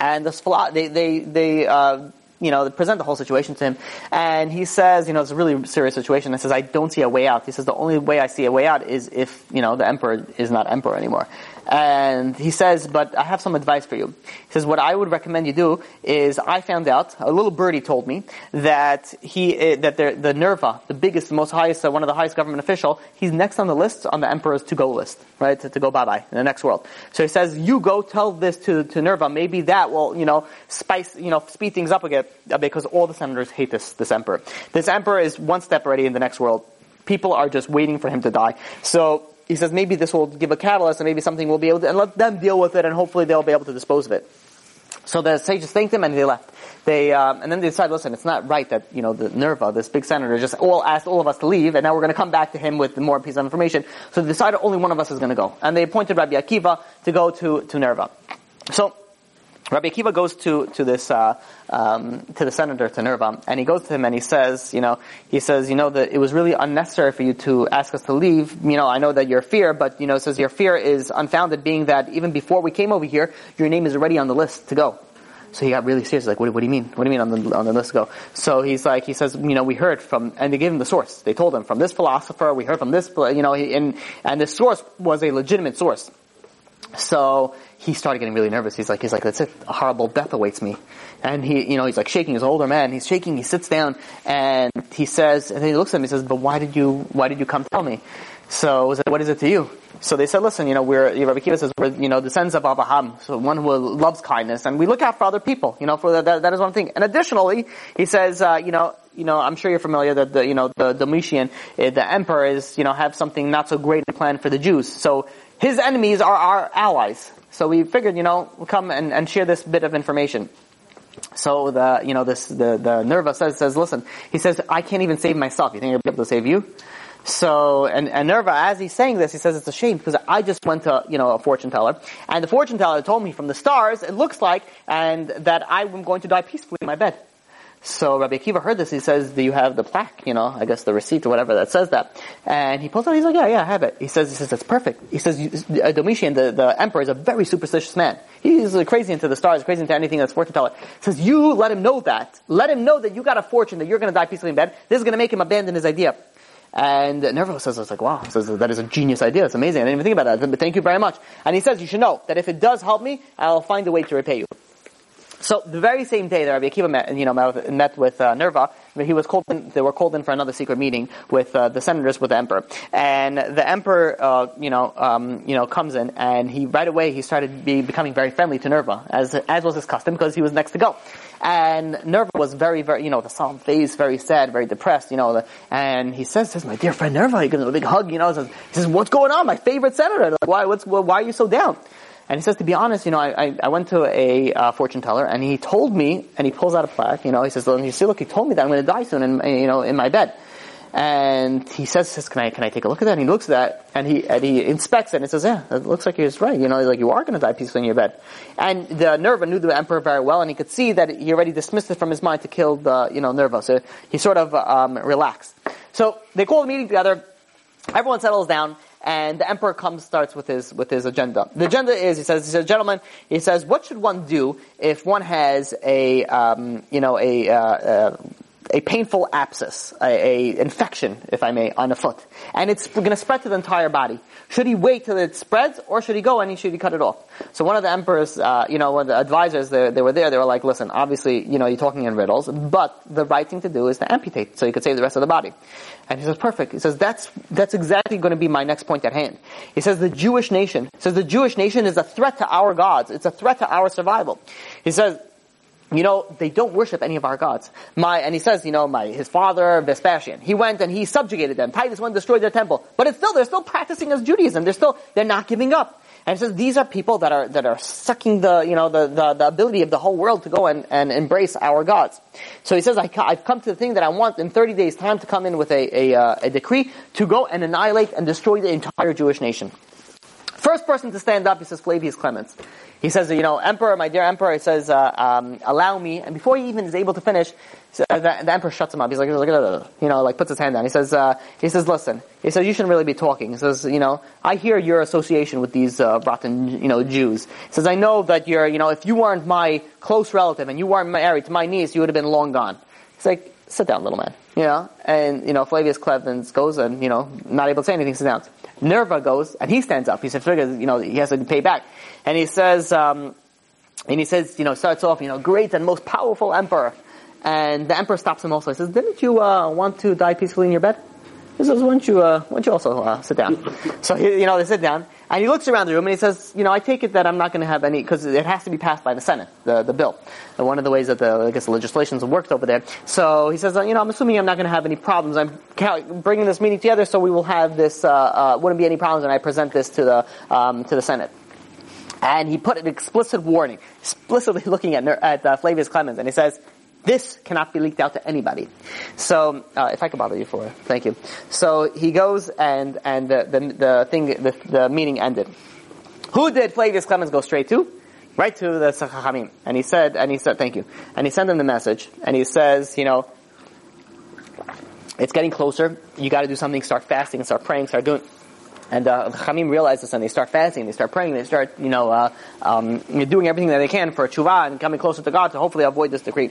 And this philo- they, they, they, uh, you know, present the whole situation to him. And he says, you know, it's a really serious situation. He says, I don't see a way out. He says, the only way I see a way out is if, you know, the emperor is not emperor anymore. And he says, but I have some advice for you. He says, what I would recommend you do is I found out, a little birdie told me, that he, eh, that the Nerva, the biggest, the most highest, uh, one of the highest government official, he's next on the list, on the emperor's to-go list, right? To, to go bye-bye in the next world. So he says, you go tell this to, to Nerva, maybe that will, you know, spice, you know, speed things up a bit, because all the senators hate this, this emperor. This emperor is one step already in the next world. People are just waiting for him to die. So, he says maybe this will give a catalyst and maybe something will be able to, and let them deal with it and hopefully they'll be able to dispose of it. So the sages thanked him and they left. They, um, and then they decided, listen, it's not right that, you know, the Nerva, this big senator, just all asked all of us to leave and now we're going to come back to him with more piece of information. So they decided only one of us is going to go. And they appointed Rabbi Akiva to go to, to Nerva. So, Rabbi Akiva goes to to this uh, um, to the senator to Nerva, and he goes to him and he says, you know, he says, you know, that it was really unnecessary for you to ask us to leave. You know, I know that your fear, but you know, says your fear is unfounded, being that even before we came over here, your name is already on the list to go. So he got really serious, like, what, what do you mean? What do you mean on the, on the list to go? So he's like, he says, you know, we heard from, and they gave him the source. They told him from this philosopher, we heard from this, you know, and, and the source was a legitimate source. So he started getting really nervous. He's like, he's like, that's it. A horrible death awaits me. And he, you know, he's like shaking. He's an older man. He's shaking. He sits down and he says, and then he looks at him. He says, but why did you, why did you come tell me? So, what is it to you? So they said, listen, you know, we're, Rabbi Kiva says, we're, you know, descendants of Abraham, so one who loves kindness, and we look out for other people, you know, for that, that is one thing. And additionally, he says, uh, you know, you know, I'm sure you're familiar that the, you know, the Domitian, uh, the emperor is, you know, have something not so great planned for the Jews. So his enemies are our allies. So we figured, you know, we'll come and, and share this bit of information. So the, you know, this, the, the Nerva says, says, listen, he says, I can't even save myself. You think I'll be able to save you? So, and, and Nerva, as he's saying this, he says it's a shame because I just went to, you know, a fortune teller, and the fortune teller told me from the stars, it looks like, and that I'm going to die peacefully in my bed. So Rabbi Akiva heard this. He says, "Do you have the plaque? You know, I guess the receipt or whatever that says that." And he pulls out. He's like, "Yeah, yeah, I have it." He says, "He says it's perfect." He says, uh, "Domitian, the, the emperor, is a very superstitious man. He's crazy into the stars, crazy into anything that's fortune teller." He says, "You let him know that. Let him know that you got a fortune, that you're going to die peacefully in bed. This is going to make him abandon his idea." And Nerva says, "I was like, wow, says that is a genius idea. It's amazing. I didn't even think about that. But thank you very much." And he says, "You should know that if it does help me, I'll find a way to repay you." So the very same day that Rabbi Akiva met, you know, met with uh, Nerva, he was called. In, they were called in for another secret meeting with uh, the senators with the emperor, and the emperor, uh, you know, um, you know, comes in, and he right away he started be, becoming very friendly to Nerva, as as was his custom, because he was next to go. And Nerva was very, very, you know, the solemn face, very sad, very depressed, you know. The, and he says, "says My dear friend Nerva," he gives him a big hug, you know. Says, he says, "What's going on, my favorite senator? Like, why, what's, why are you so down?" And he says, to be honest, you know, I, I, I went to a uh, fortune teller and he told me, and he pulls out a plaque, you know, he says, well, you see, look, he told me that I'm going to die soon in, you know, in my bed. And he says, says, can I, can I take a look at that? And he looks at that and he, and he inspects it and he says, yeah, it looks like he was right. You know, he's like, you are going to die peacefully in your bed. And the Nerva knew the emperor very well and he could see that he already dismissed it from his mind to kill the, you know, Nerva. So he sort of, um, relaxed. So they call a meeting together. Everyone settles down and the emperor comes starts with his with his agenda. The agenda is he says he says gentlemen he says what should one do if one has a um, you know a uh, uh, a painful abscess, a, a, infection, if I may, on a foot, and it's going to spread to the entire body. Should he wait till it spreads, or should he go and he should he cut it off? So one of the emperors, uh, you know, one of the advisors, they, they, were there. They were like, "Listen, obviously, you know, you're talking in riddles, but the right thing to do is to amputate, so you could save the rest of the body." And he says, perfect. He says, that's, that's exactly going to be my next point at hand. He says, the Jewish nation, he says, the Jewish nation is a threat to our gods. It's a threat to our survival. He says, you know, they don't worship any of our gods. My, and he says, you know, my, his father, Vespasian, he went and he subjugated them. Titus went and destroyed their temple. But it's still, they're still practicing as Judaism. They're still, they're not giving up. And he says these are people that are that are sucking the you know the, the, the ability of the whole world to go and, and embrace our gods. So he says I, have come to the thing that I want in 30 days time to come in with a, a, uh, a decree to go and annihilate and destroy the entire Jewish nation. First person to stand up, he says Flavius Clemens. He says, you know, Emperor, my dear Emperor, he says, uh, um, allow me. And before he even is able to finish, the, the, Emperor shuts him up. He's like, you know, like puts his hand down. He says, uh, he says, listen. He says, you shouldn't really be talking. He says, you know, I hear your association with these uh, rotten, you know, Jews. He says, I know that you're, you know, if you weren't my close relative and you weren't married to my niece, you would have been long gone. He's like, sit down, little man. You know, and you know, Flavius Clemens goes and you know, not able to say anything, sits down. Nerva goes and he stands up. He says, figures, you know, he has to pay back. And he says, um, and he says, you know, starts off, you know, great and most powerful emperor. And the emperor stops him also. He says, didn't you, uh, want to die peacefully in your bed? He says, why don't you, uh, why don't you also, uh, sit down? so he, you know, they sit down. And he looks around the room and he says, you know, I take it that I'm not going to have any, because it has to be passed by the Senate, the, the bill. And one of the ways that the, I guess the legislations worked over there. So he says, you know, I'm assuming I'm not going to have any problems. I'm bringing this meeting together so we will have this, uh, uh, wouldn't be any problems when I present this to the, um, to the Senate. And he put an explicit warning, explicitly looking at, at uh, Flavius Clemens, and he says, this cannot be leaked out to anybody. So, uh, if I could bother you for it, thank you. So he goes and and the the, the thing the, the meeting ended. Who did Flavius Clemens go straight to? Right to the Chachamim, and he said, and he said, thank you, and he sent them the message, and he says, you know, it's getting closer. You got to do something. Start fasting and start praying. Start doing. And uh, the realize this, and they start fasting. They start praying. They start, you know, uh, um, doing everything that they can for tshuva and coming closer to God to hopefully avoid this decree.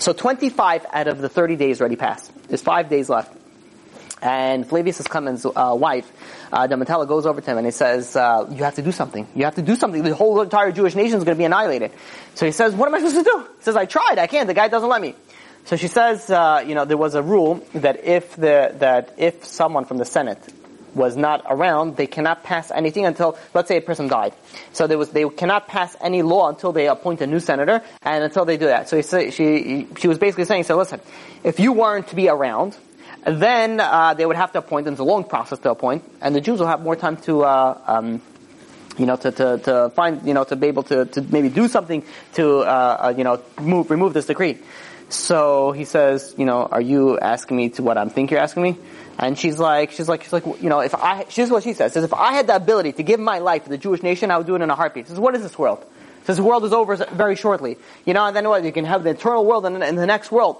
So 25 out of the 30 days already passed. There's five days left. And Flavius Clemens' uh, wife, uh, Domitilla, goes over to him and he says, uh, "You have to do something. You have to do something. The whole entire Jewish nation is going to be annihilated." So he says, "What am I supposed to do?" He says, "I tried. I can't. The guy doesn't let me." So she says, uh, you know, there was a rule that if the that if someone from the Senate was not around, they cannot pass anything until, let's say, a person died. So there was, they cannot pass any law until they appoint a new senator, and until they do that. So he, she she was basically saying, so listen, if you weren't to be around, then uh, they would have to appoint, and it's a long process to appoint, and the Jews will have more time to. Uh, um, you know, to, to, to find, you know, to be able to, to maybe do something to, uh, uh you know, move, remove this decree. So he says, you know, are you asking me to what I think you're asking me? And she's like, she's like, she's like, you know, if I, she's what she says, says, if I had the ability to give my life to the Jewish nation, I would do it in a heartbeat. Says, what is this world? Says, the world is over very shortly. You know, and then what? You can have the eternal world and, and the next world.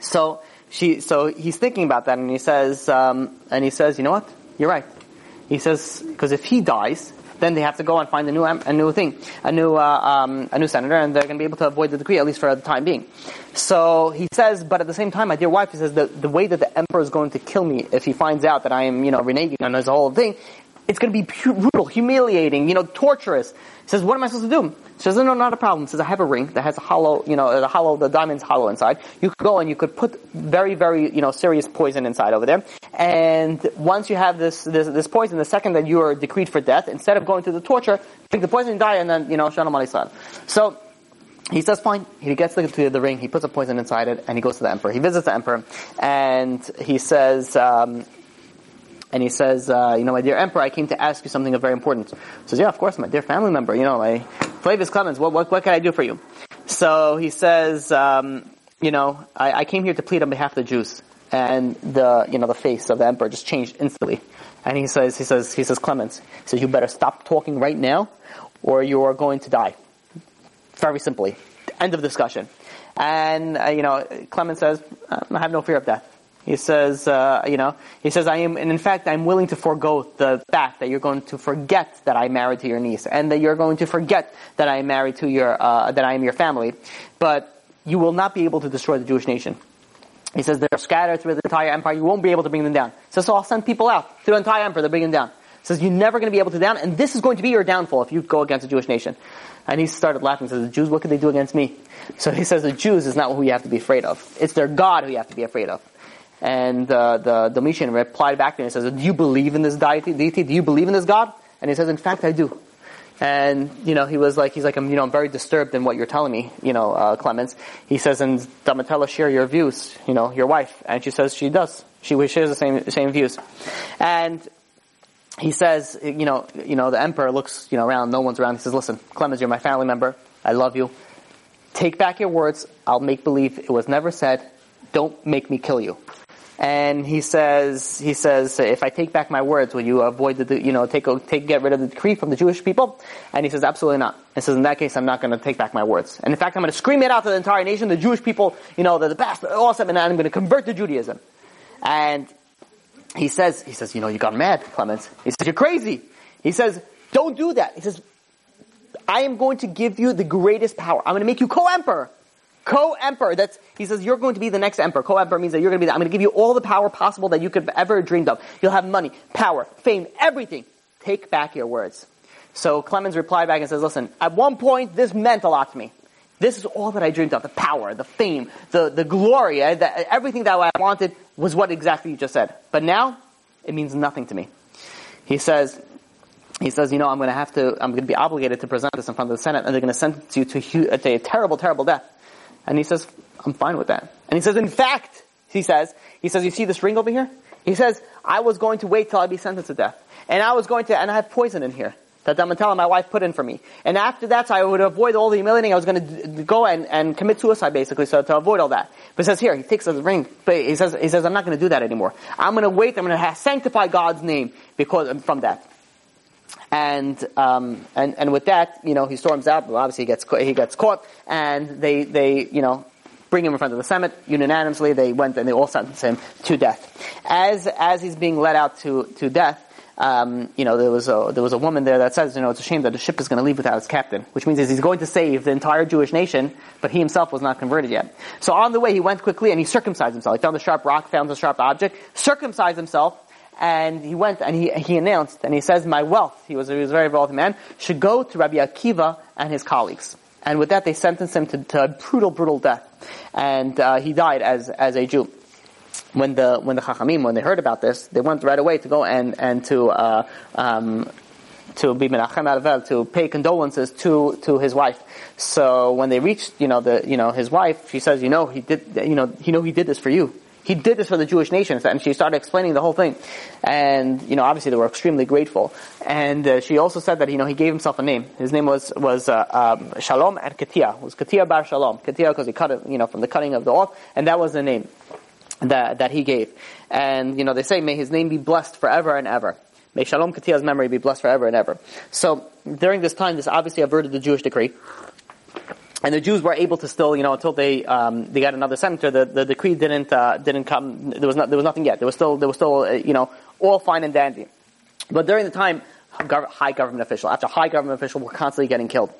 So she, so he's thinking about that and he says, um, and he says, you know what? You're right. He says, because if he dies, then they have to go and find a new a new thing, a new uh, um, a new senator, and they're going to be able to avoid the decree at least for the time being. So he says, but at the same time, my dear wife, he says the the way that the emperor is going to kill me if he finds out that I am you know reneging on this whole thing, it's going to be brutal, humiliating, you know, torturous. He says, what am I supposed to do? She says, no, not a problem. He says, I have a ring that has a hollow, you know, the hollow, the diamond's hollow inside. You could go and you could put very, very, you know, serious poison inside over there. And once you have this, this, this poison, the second that you are decreed for death, instead of going through the torture, drink the poison and die and then, you know, Shalom Aleichem. So, he says fine. He gets the, the ring, he puts a poison inside it, and he goes to the emperor. He visits the emperor, and he says, um, and he says, uh, you know, my dear emperor, I came to ask you something of very importance. He says, yeah, of course, my dear family member, you know, my Flavius Clemens, what, what, what can I do for you? So he says, um, you know, I, I came here to plead on behalf of the Jews. And the, you know, the face of the emperor just changed instantly. And he says, he says, he says, Clemens, he says, you better stop talking right now or you are going to die. Very simply. End of discussion. And, uh, you know, Clemens says, I have no fear of death. He says, uh, you know, he says, I am, and in fact, I'm willing to forego the fact that you're going to forget that I married to your niece, and that you're going to forget that I am married to your, uh, that I am your family, but you will not be able to destroy the Jewish nation. He says they're scattered through the entire empire. You won't be able to bring them down. He says, so I'll send people out to the entire empire to bring them down. He says, you're never going to be able to down, and this is going to be your downfall if you go against the Jewish nation. And he started laughing. Says, the Jews, what could they do against me? So he says, the Jews is not who you have to be afraid of. It's their God who you have to be afraid of. And uh, the Domitian replied back to him and says, "Do you believe in this deity? Do you believe in this God?" And he says, "In fact, I do." And you know, he was like, he's like, I'm, you know, I'm very disturbed in what you're telling me, you know, uh, Clemens. He says, and Domitilla share your views, you know, your wife, and she says she does. She shares the same same views, and he says, you know, you know, the emperor looks, you know, around, no one's around. He says, listen, Clemens, you're my family member. I love you. Take back your words. I'll make believe it was never said. Don't make me kill you and he says, he says, if I take back my words, will you avoid the, you know, take, take, get rid of the decree from the Jewish people? And he says, absolutely not. And says, in that case, I'm not going to take back my words. And in fact, I'm going to scream it out to the entire nation, the Jewish people, you know, they're the best, they're awesome, and I'm going to convert to Judaism. And he says, he says, you know, you got mad, Clemens. He says, you're crazy. He says, don't do that. He says, I am going to give you the greatest power. I'm going to make you co-emperor. Co-emperor. That's, he says, you're going to be the next emperor. Co-emperor means that you're going to be, the, I'm going to give you all the power possible that you could have ever dreamed of. You'll have money, power, fame, everything. Take back your words. So Clemens replied back and says, listen, at one point this meant a lot to me. This is all that I dreamed of. The power, the fame, the, the glory, uh, the, everything that I wanted was what exactly you just said. But now, it means nothing to me. He says, he says, you know, I'm going to have to, I'm going to be obligated to present this in front of the Senate, and they're going to sentence you to a terrible, terrible death. And he says, I'm fine with that. And he says, in fact, he says, he says, you see this ring over here? He says, I was going to wait till I'd be sentenced to death. And I was going to, and I have poison in here that Domitilla, my wife, put in for me. And after that, so I would avoid all the humiliating. I was going to go and, and commit suicide, basically, so to avoid all that. But he says here, he takes the ring, but he says, he says, I'm not going to do that anymore. I'm going to wait, I'm going to sanctify God's name because, from that. And um, and and with that, you know, he storms out. Obviously, he gets he gets caught, and they they you know bring him in front of the Senate unanimously. They went and they all sentenced him to death. As as he's being led out to to death, um, you know, there was a there was a woman there that says, you know, it's a shame that the ship is going to leave without its captain, which means he's going to save the entire Jewish nation, but he himself was not converted yet. So on the way, he went quickly and he circumcised himself. He found a sharp rock, found a sharp object, circumcised himself, and he went and he he announced and he says, my wealth, he was he was a very wealthy man, should go to Rabbi Akiva and his colleagues. And with that, they sentenced him to, to a brutal, brutal death, and uh, he died as as a Jew when the when the Chachamim when they heard about this, they went right away to go and and to uh, um, to be menachem Aravel, to pay condolences to to his wife. So when they reached, you know, the you know his wife, she says, you know, he did, you know, you know, he did this for you. He did this for the Jewish nation, and she started explaining the whole thing. And you know, obviously, they were extremely grateful. And uh, she also said that you know he gave himself a name. His name was was uh, um, Shalom and Katia. It was Katia Bar Shalom. Katia because he cut it, you know, from the cutting of the off, and that was the name that, that he gave. And, you know, they say, may his name be blessed forever and ever. May Shalom Katia's memory be blessed forever and ever. So, during this time, this obviously averted the Jewish decree. And the Jews were able to still, you know, until they um, they got another senator, the, the decree didn't uh, didn't come. There was not, there was nothing yet. There was still there was still uh, you know all fine and dandy. But during the time, high government official after high government official were constantly getting killed.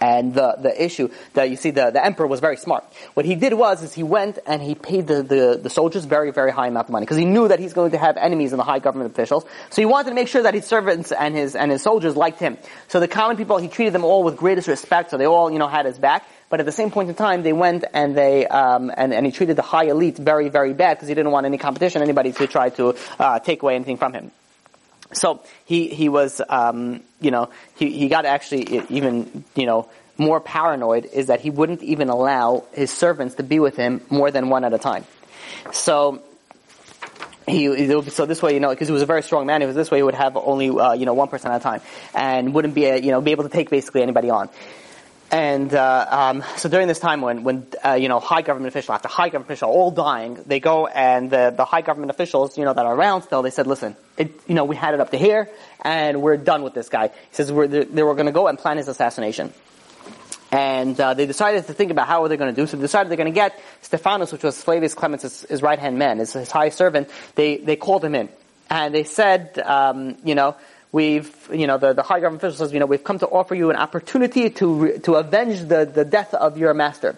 And the, the issue that you see, the, the emperor was very smart. What he did was, is he went and he paid the, the, the soldiers very, very high amount of money. Because he knew that he's going to have enemies in the high government officials. So he wanted to make sure that his servants and his, and his soldiers liked him. So the common people, he treated them all with greatest respect, so they all, you know, had his back. But at the same point in time, they went and they, um, and, and he treated the high elite very, very bad because he didn't want any competition, anybody to try to, uh, take away anything from him. So he he was um, you know he he got actually even you know more paranoid is that he wouldn't even allow his servants to be with him more than one at a time. So he, so this way, you know, because he was a very strong man, it was this way he would have only, uh, you know, one person at a time, and wouldn't be, a, you know, be able to take basically anybody on. And uh, um, so during this time when, when uh, you know, high government official after high government official all dying, they go and the, the high government officials, you know, that are around still, they said, listen, it, you know, we had it up to here, and we're done with this guy. He says we're, they were going to go and plan his assassination. And uh, they decided to think about how are they going to do. So they decided they're going to get Stephanus, which was Flavius Clemens' his, right hand man, his, his, high servant. They they called him in, and they said, um, you know, we've, you know, the, the high government official says, you know, we've come to offer you an opportunity to to avenge the, the death of your master.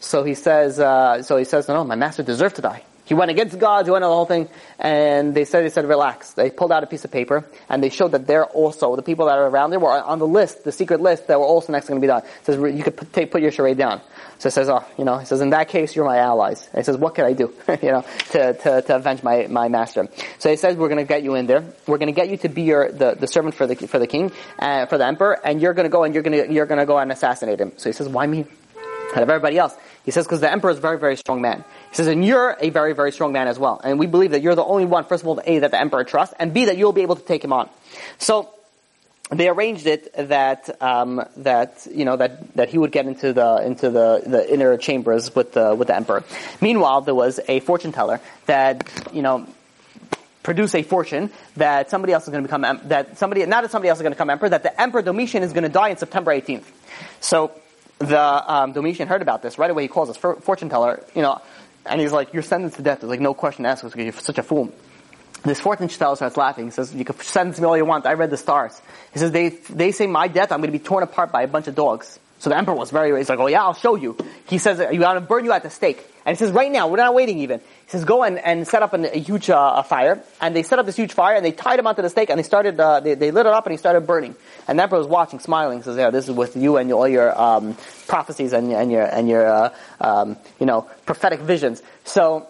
So he says, uh, so he says, no, no, my master deserved to die. He went against God, he went on the whole thing, and they said, they said, relax. They pulled out a piece of paper, and they showed that they're also, the people that are around there were on the list, the secret list, that were also next going to be done. It says, you could put, take, put your charade down. So it says, oh, you know, he says, in that case, you're my allies. And he says, what can I do, you know, to, to, to avenge my, my master? So he says, we're going to get you in there. We're going to get you to be your, the, the servant for the, for the king, uh, for the emperor, and you're going to go and you're going to, you're going to go and assassinate him. So he says, why me? Out of everybody else. He says, because the emperor is a very, very strong man. He says, and you're a very, very strong man as well. And we believe that you're the only one, first of all, A, that the emperor trusts, and B, that you'll be able to take him on. So, they arranged it that um, that you know that that he would get into the into the, the inner chambers with the with the emperor. Meanwhile, there was a fortune teller that you know produce a fortune that somebody else is going to become that somebody not that somebody else is going to become emperor that the emperor Domitian is going to die on September 18th. So the um, Domitian heard about this right away. He calls his fortune teller. You know, and he's like, you're sentenced to death. There's like no question asked because you're such a fool. This fortune teller starts laughing. He says, you can sentence me all you want. I read the stars. He says, they, they say my death, I'm going to be torn apart by a bunch of dogs. So the emperor was very, he's like, oh yeah, I'll show you. He says, you to burn you at the stake. And he says, right now, we're not waiting even. He says, go and, and set up an, a huge uh, fire. And they set up this huge fire and they tied him onto the stake and they started, uh, they, they lit it up and he started burning. And the emperor was watching, smiling. Says, yeah, this is with you and all your, um, prophecies and, and your, and your, uh, um, you know, prophetic visions. So,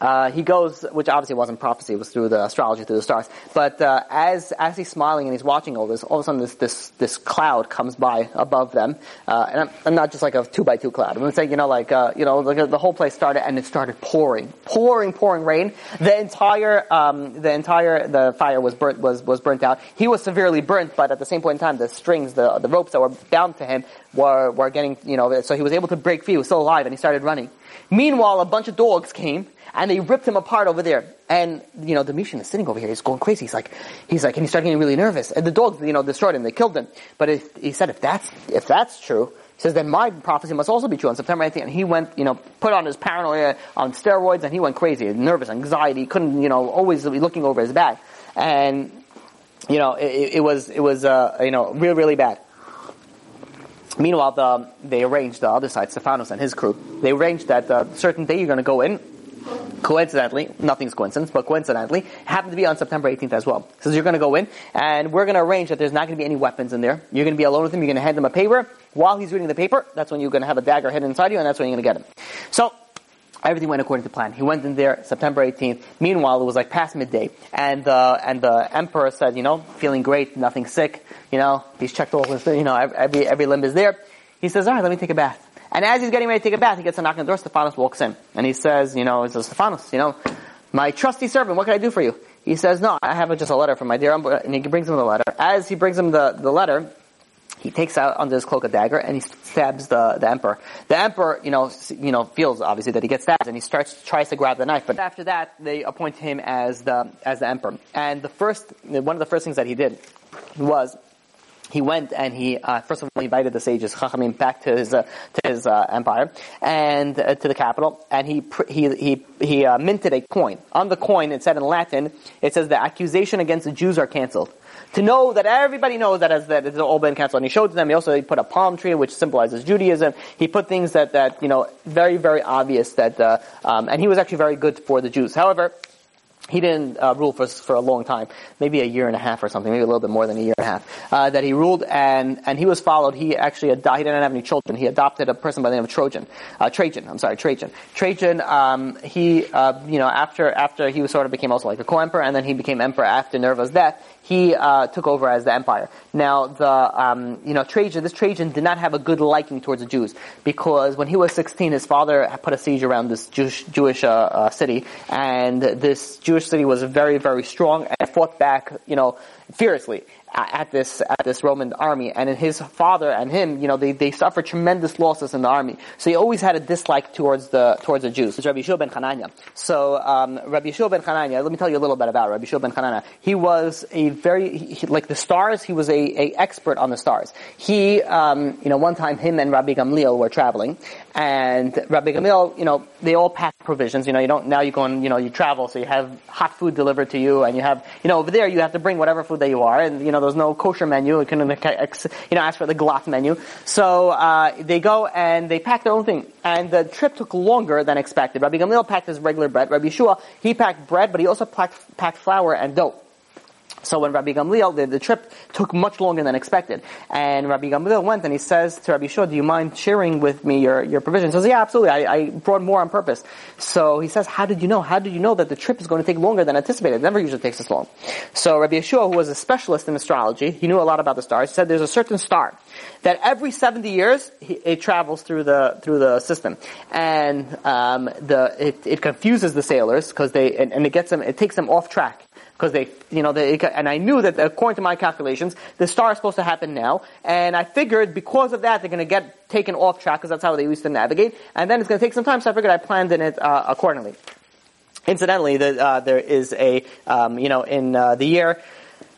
uh, he goes, which obviously wasn't prophecy, it was through the astrology, through the stars. But uh, as as he's smiling and he's watching all this, all of a sudden this this, this cloud comes by above them, uh, and I'm, I'm, not just like a two by two cloud. I'm saying, you know, like uh, you know, like the whole place started and it started pouring, pouring, pouring rain. The entire um, the entire the fire was burnt was was burnt out. He was severely burnt, but at the same point in time, the strings, the the ropes that were bound to him were were getting, you know, so he was able to break free. He was still alive, and he started running. Meanwhile, a bunch of dogs came and they ripped him apart over there. And you know, Domitian is sitting over here. He's going crazy. He's like, he's like, and he started getting really nervous. And the dogs, you know, destroyed him. They killed him. But if, he said, if that's if that's true, he says then my prophecy must also be true on September 18th. And he went, you know, put on his paranoia on steroids, and he went crazy, nervous, anxiety. Couldn't, you know, always be looking over his back. And you know, it, it was it was uh, you know really really bad. Meanwhile, the, they arranged the other side, Stephanos and his crew. They arranged that a uh, certain day you're going to go in coincidentally, nothing's coincidence, but coincidentally, happened to be on September 18th as well. So you're going to go in, and we're going to arrange that there's not going to be any weapons in there. You're going to be alone with him. You're going to hand him a paper. While he's reading the paper, that's when you're going to have a dagger hidden inside you, and that's when you're going to get him. So everything went according to plan. He went in there September 18th. Meanwhile, it was like past midday, and uh, and the emperor said, you know, feeling great, nothing sick. You know, he's checked all his, you know, every every limb is there. He says, all right, let me take a bath. And as he's getting ready to take a bath, he gets a knock on the door. Stephanos walks in. And he says, you know, he says, Stephanos, you know, my trusty servant, what can I do for you? He says, no, I have just a letter from my dear uncle. And he brings him the letter. As he brings him the, the letter, he takes out under his cloak a dagger and he stabs the, the emperor. The emperor, you know, you know, feels obviously that he gets stabbed and he starts, tries to grab the knife. But after that, they appoint him as the, as the emperor. And the first, one of the first things that he did was he went and he uh, first of all invited the sages Chachamim back to his uh, to his uh, empire and uh, to the capital, and he he he he uh, minted a coin. On the coin, it said in Latin, it says the accusation against the Jews are canceled. To know that everybody knows that as that it's all been canceled, and he showed them. He also he put a palm tree, which symbolizes Judaism. He put things that that you know very very obvious that, uh, um, and he was actually very good for the Jews. However he didn't uh, rule for for a long time, maybe a year and a half or something, maybe a little bit more than a year and a half. Uh, that he ruled, and and he was followed. He actually adopted, he didn't have any children. He adopted a person by the name of Trojan, uh, Trajan. I'm sorry, Trajan. Trajan. Um, he, uh, you know, after after he was sort of became also like a co-emperor, and then he became emperor after Nerva's death he uh, took over as the empire. Now, the um, you know Trajan, this Trajan did not have a good liking towards the Jews because when he was 16, his father put a siege around this Jewish, Jewish uh, uh, city, and this Jewish city was very, very strong and fought back, you know, fiercely at this at this Roman army, and his father and him, you know, they, they suffered tremendous losses in the army. So he always had a dislike towards the towards the Jews. It's Rabbi Yeshua ben Hanania. So um, Rabbi Yeshua ben Hanania, let me tell you a little bit about Rabbi Yeshua ben Hanania. He was a very he, like the stars. He was a, a expert on the stars. He, um, you know, one time him and Rabbi Gamliel were traveling, and Rabbi Gamliel, you know, they all pack provisions. You know, you don't now you go and you know you travel, so you have hot food delivered to you, and you have you know over there you have to bring whatever food that you are, and you know there's no kosher menu. You can you know ask for the glatt menu. So uh, they go and they pack their own thing, and the trip took longer than expected. Rabbi Gamliel packed his regular bread. Rabbi Yeshua he packed bread, but he also packed, packed flour and dough. So when Rabbi Gamliel, the, the trip took much longer than expected. And Rabbi Gamliel went and he says to Rabbi Shua, do you mind sharing with me your, your provisions? He says, yeah, absolutely. I, I, brought more on purpose. So he says, how did you know? How did you know that the trip is going to take longer than anticipated? It never usually takes this long. So Rabbi Yeshua, who was a specialist in astrology, he knew a lot about the stars, said there's a certain star that every 70 years it travels through the through the system, and um, the it, it confuses the sailors because they and, and, it gets them it takes them off track because they, you know, they, and I knew that according to my calculations, the star is supposed to happen now, and I figured because of that they're going to get taken off track because that's how they used to navigate, and then it's going to take some time, so I figured I planned in it uh, accordingly. Incidentally, the, uh, there is a, um, you know, in uh, the year,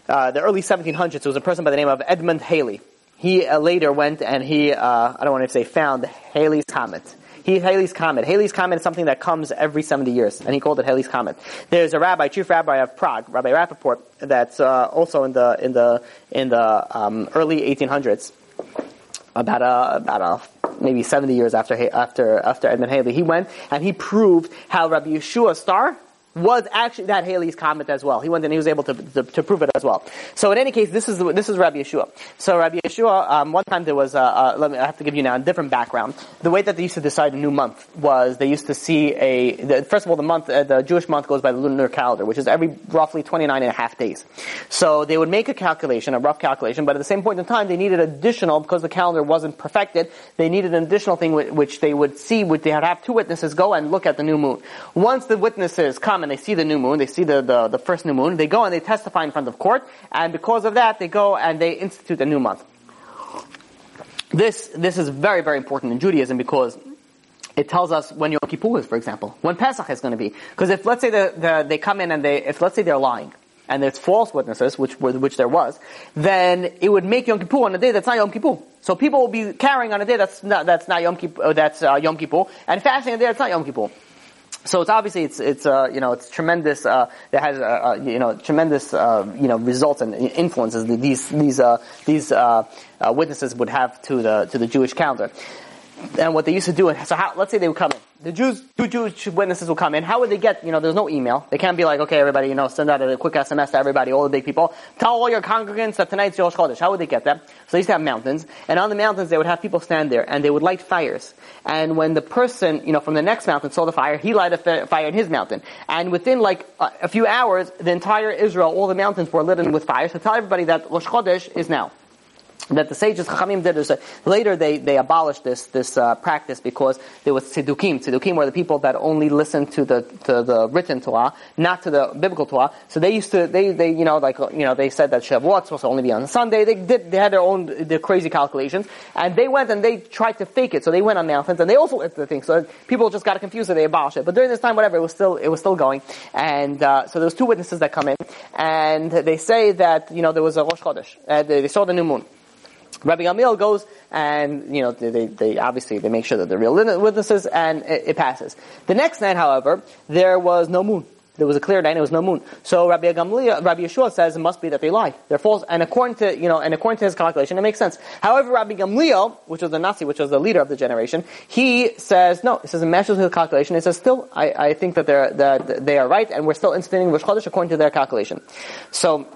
uh, the early 1700s, there was a person by the name of Edmund Halley. He uh, later went and he, uh, I don't want to say found Halley's Comet. He Halley's Comet. Halley's Comet is something that comes every 70 years, and he called it Halley's Comet. There's a rabbi, chief rabbi of Prague, Rabbi Rappaport, that's uh, also in the in the in the um, early 1800s, about a about a maybe 70 years after after after Edmund Halley. He went and he proved how Rabbi Yeshua's star was actually that Halley's comet as well. He went and he was able to, to, to, prove it as well. So in any case, this is this is Rabbi Yeshua. So Rabbi Yeshua, um, one time there was a, a, let me I have to give you now a different background. The way that they used to decide a new month was they used to see a the, first of all the month uh, the Jewish month goes by the lunar calendar, which is every roughly 29 and a half days. So they would make a calculation, a rough calculation, but at the same point in time they needed additional because the calendar wasn't perfected. They needed an additional thing which they would see. Would they had have two witnesses go and look at the new moon. Once the witnesses come and they see the new moon, they see the, the, the first new moon, they go and they testify in front of court, and because of that, they go and they institute a new month. This, this is very, very important in Judaism because it tells us when Yom Kippur is, for example, when Pesach is going to be. Because if let's say the, the, they come in and they, if let's say they're lying, and there's false witnesses, which which there was, then it would make Yom Kippur on a day that's not Yom Kippur. So people will be carrying on a day that's not that's not Yom Kippur, that's uh, Yom Kippur, and fasting a day that's not Yom Kippur. So it's obviously it's it's uh, you know it's tremendous. Uh, that has uh, uh you know tremendous uh, you know results and influences that these these uh, these uh witnesses would have to the to the Jewish calendar. And what they used to do, so how, let's say they would come in the Jews, two Jewish witnesses will come in. How would they get, you know, there's no email. They can't be like, okay, everybody, you know, send out a quick SMS to everybody, all the big people. Tell all your congregants that tonight's Rosh Chodesh. How would they get that? So they used to have mountains. And on the mountains, they would have people stand there and they would light fires. And when the person, you know, from the next mountain saw the fire, he lighted a fire in his mountain. And within like a few hours, the entire Israel, all the mountains were lit with fire. So tell everybody that Rosh Chodesh is now that the sages Chachamim did is later they, they abolished this this uh, practice because there was tzedukim. Tzedukim were the people that only listened to the to the written Torah, not to the biblical Torah. So they used to they they you know like you know they said that Shavuot supposed to only be on Sunday. They did they had their own their crazy calculations, and they went and they tried to fake it. So they went on mountains and they also lit the thing. So people just got confused and they abolished it. But during this time, whatever, it was still it was still going. And uh, so there was two witnesses that come in, and they say that you know there was a Rosh Chodesh. Uh, they, they saw the new moon. Rabbi Gamliel goes and, you know, they, they, obviously, they make sure that they're real witnesses and it, it, passes. The next night, however, there was no moon. There was a clear night and there was no moon. So Rabbi Gamliel, Rabbi Yeshua says it must be that they lie. They're false. And according to, you know, and according to his calculation, it makes sense. However, Rabbi Gamliel, which was the Nasi, which was the leader of the generation, he says, no, he says it matches his calculation. He says, still, I, I think that they're, that they are right and we're still instituting Rosh Chodesh according to their calculation. So,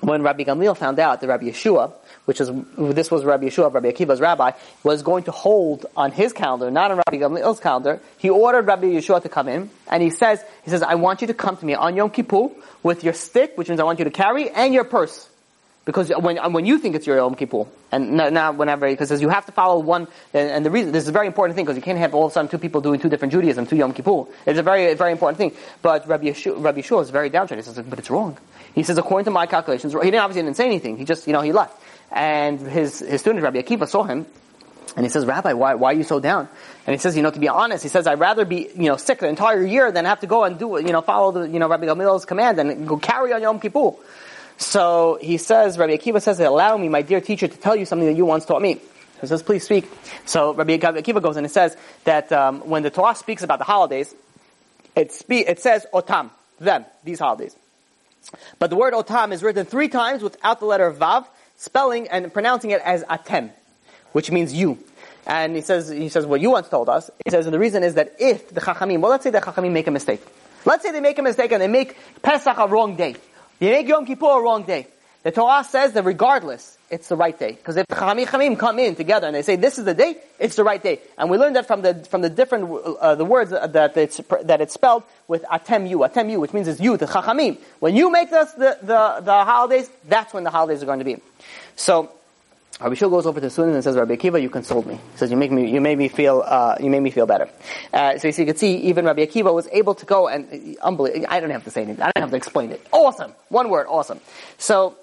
when Rabbi Gamliel found out that Rabbi Yeshua, which is this was Rabbi Yeshua, Rabbi Akiva's rabbi, was going to hold on his calendar, not on Rabbi Gamliel's calendar. He ordered Rabbi Yeshua to come in, and he says, he says, I want you to come to me on Yom Kippur with your stick, which means I want you to carry, and your purse. Because when, when you think it's your Yom Kippur, and not whenever, because you have to follow one, and, and, the reason, this is a very important thing, because you can't have all of a sudden two people doing two different Judaism, two Yom Kippur. It's a very, very important thing. But Rabbi Yeshua, Rabbi Yeshua is very downtrodden. He says, but it's wrong. He says, according to my calculations, he didn't obviously didn't say anything. He just, you know, he left. And his, his student, Rabbi Akiva, saw him, and he says, Rabbi, why, why are you so down? And he says, you know, to be honest, he says, I'd rather be, you know, sick the entire year than have to go and do, you know, follow the, you know, Rabbi Gamliel's command and go carry on Yom Kippur. So he says, Rabbi Akiva says, allow me, my dear teacher, to tell you something that you once taught me. He says, please speak. So Rabbi Akiva goes and it says that um, when the Torah speaks about the holidays, it, spe- it says otam, them, these holidays. But the word otam is written three times without the letter vav, spelling and pronouncing it as atem, which means you. And he says, he says, what you once told us, he says, and the reason is that if the Chachamim, well let's say the Chachamim make a mistake. Let's say they make a mistake and they make Pesach a wrong day. They make Yom Kippur a wrong day. The Torah says that regardless, it's the right day. Because if Chachamim Chamim come in together and they say this is the day, it's the right day. And we learned that from the, from the different, uh, the words that it's, that it's spelled with atem you, atem which means it's you, the Chachamim. When you make this, the, the, the holidays, that's when the holidays are going to be. So, Rabbi Shul goes over to the and says, Rabbi Akiva, you consoled me. He says, you make me, you made me feel, uh, you made me feel better. Uh, so, you can see, even Rabbi Akiva was able to go and, uh, unbelievable. I don't have to say anything. I don't have to explain it. Awesome. One word, awesome. So,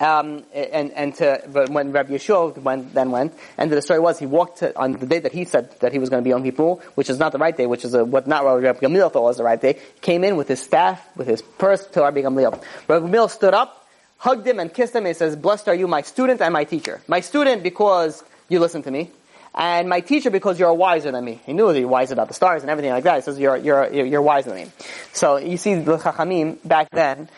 um, and and to but when Rabbi Yeshua went, then went, and the story was he walked to, on the day that he said that he was going to be on Kippur, which is not the right day, which is a, what not what Rabbi Gamliel thought was the right day. Came in with his staff, with his purse to Rabbi Gamliel. Rabbi Gamliel stood up, hugged him and kissed him and he says, blessed are you, my student and my teacher. My student because you listen to me, and my teacher because you're wiser than me. He knew that you're wise about the stars and everything like that. He says you're, you're, you're wiser than me. So you see the Chachamim back then,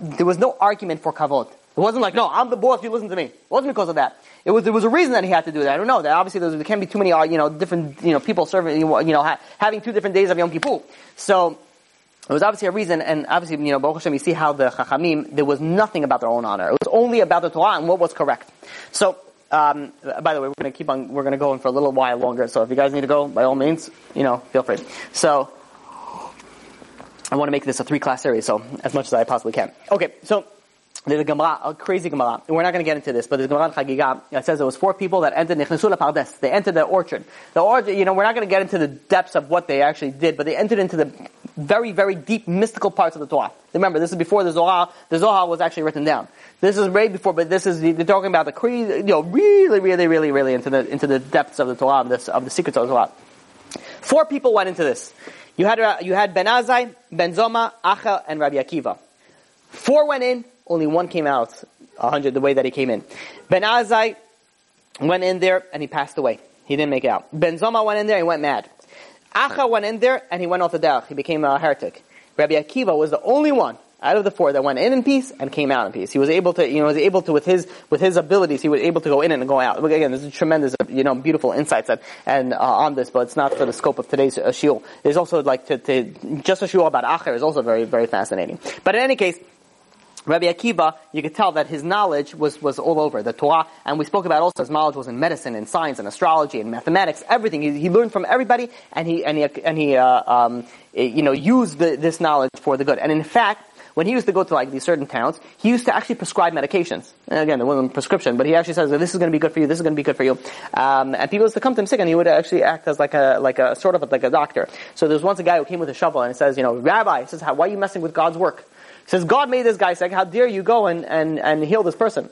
there was no argument for kavod. It wasn't like, no, I'm the boss, you listen to me. It wasn't because of that. It was, there was a reason that he had to do that. I don't know. That obviously there can't be too many, uh, you know, different, you know, people serving, you know, ha- having two different days of Yom Kippur. So, it was obviously a reason, and obviously, you know, Baruch Hashem, you see how the Chachamim, there was nothing about their own honor. It was only about the Torah and what was correct. So, um, by the way, we're going to keep on, we're going to go in for a little while longer, so if you guys need to go, by all means, you know, feel free. So, I want to make this a three class series, so as much as I possibly can. Okay, so, there's a Gemara, a crazy Gemara. We're not going to get into this, but there's Gemara in Chagiga that says there was four people that entered Nechnesu Pardes. They entered the orchard. The orchard, you know, we're not going to get into the depths of what they actually did, but they entered into the very, very deep mystical parts of the Torah. Remember, this is before the Zohar. The Zohar was actually written down. This is way before, but this is they're talking about the crazy, you know, really, really, really, really into the into the depths of the Torah, of the, of the secrets of the Torah. Four people went into this. You had, you had Ben Azai, Ben Zoma, Acher, and Rabbi Akiva. Four went in, only one came out, a hundred the way that he came in. Ben Azai went in there and he passed away. He didn't make it out. Ben Zoma went in there, and he went mad. Acher went in there and he went off the derech. He became a heretic. Rabbi Akiva was the only one out of the four that went in in peace and came out in peace. He was able to, you know, he was able to with his with his abilities, he was able to go in and go out. Again, there's tremendous, you know, beautiful insights that, and uh, on this, but it's not for the scope of today's uh, shiur. There's also like to, to just a shiur about Acher is also very very fascinating. But in any case. Rabbi Akiva, you could tell that his knowledge was, was all over the Torah, and we spoke about also his knowledge was in medicine and science and astrology and mathematics, everything. He, he learned from everybody, and he and he and he uh, um, you know used the, this knowledge for the good. And in fact, when he used to go to like these certain towns, he used to actually prescribe medications. And again, there wasn't prescription, but he actually says, this is going to be good for you, this is going to be good for you. Um, and people used to come to him sick, and he would actually act as like a, like a, sort of like a doctor. So there was once a guy who came with a shovel, and he says, you know, Rabbi, he says, why are you messing with God's work? Says, God made this guy sick, how dare you go and, and, and heal this person?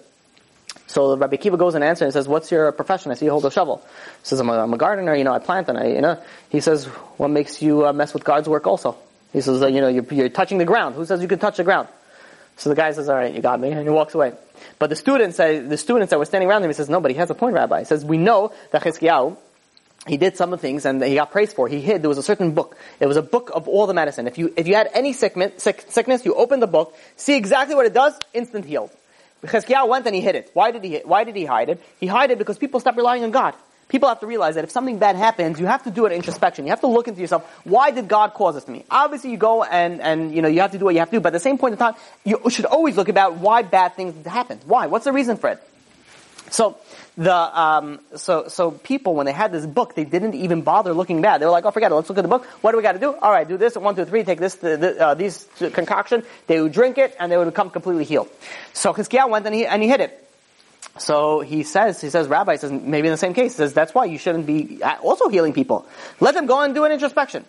So Rabbi Kiva goes and answers and says, "What's your profession?" I see you hold a shovel. He says, "I'm a, I'm a gardener. You know, I plant and I, you know." He says, "What makes you uh, mess with God's work?" Also, he says, "You know, you're, you're touching the ground. Who says you can touch the ground?" So the guy says, all right, you got me, and he walks away. But the students, the students that were standing around him, he says, no, but he has a point, Rabbi. He says, we know that Chizkiyahu, he did some of the things and he got praised for. He hid, there was a certain book. It was a book of all the medicine. If you, if you had any sickness, sick, sickness, you open the book, see exactly what it does, instant healed. Chizkiyahu went and he hid it. Why did he, why did he hide it? He hid it because people stopped relying on God people have to realize that if something bad happens, you have to do an introspection. You have to look into yourself. Why did God cause this to me? Obviously, you go and, and, you know, you have to do what you have to do, but at the same point in time, you should always look about why bad things happen. Why? What's the reason for it? So, the, um, so, so people, when they had this book, they didn't even bother looking bad. They were like, oh, forget it, let's look at the book. What do we got to do? Alright, do this, one, two, three, take this, the, the, uh, these concoction. They would drink it, and they would become completely healed. So Chizkiah went and he, and he hid it. So he says, he says, Rabbi says, maybe in the same case, says, that's why you shouldn't be also healing people. Let them go and do an introspection.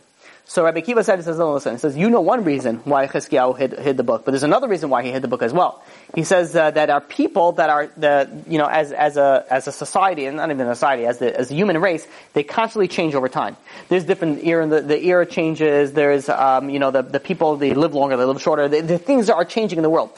So Rabbi Kiva said, says, no, listen, he says, you know one reason why Chizkiyahu hid, hid the book, but there's another reason why he hid the book as well. He says uh, that our people that are the, you know, as, as a, as a society, and not even a society, as the, as a human race, they constantly change over time. There's different era, the, the era changes, there's, um, you know, the, the people, they live longer, they live shorter, the, the things are changing in the world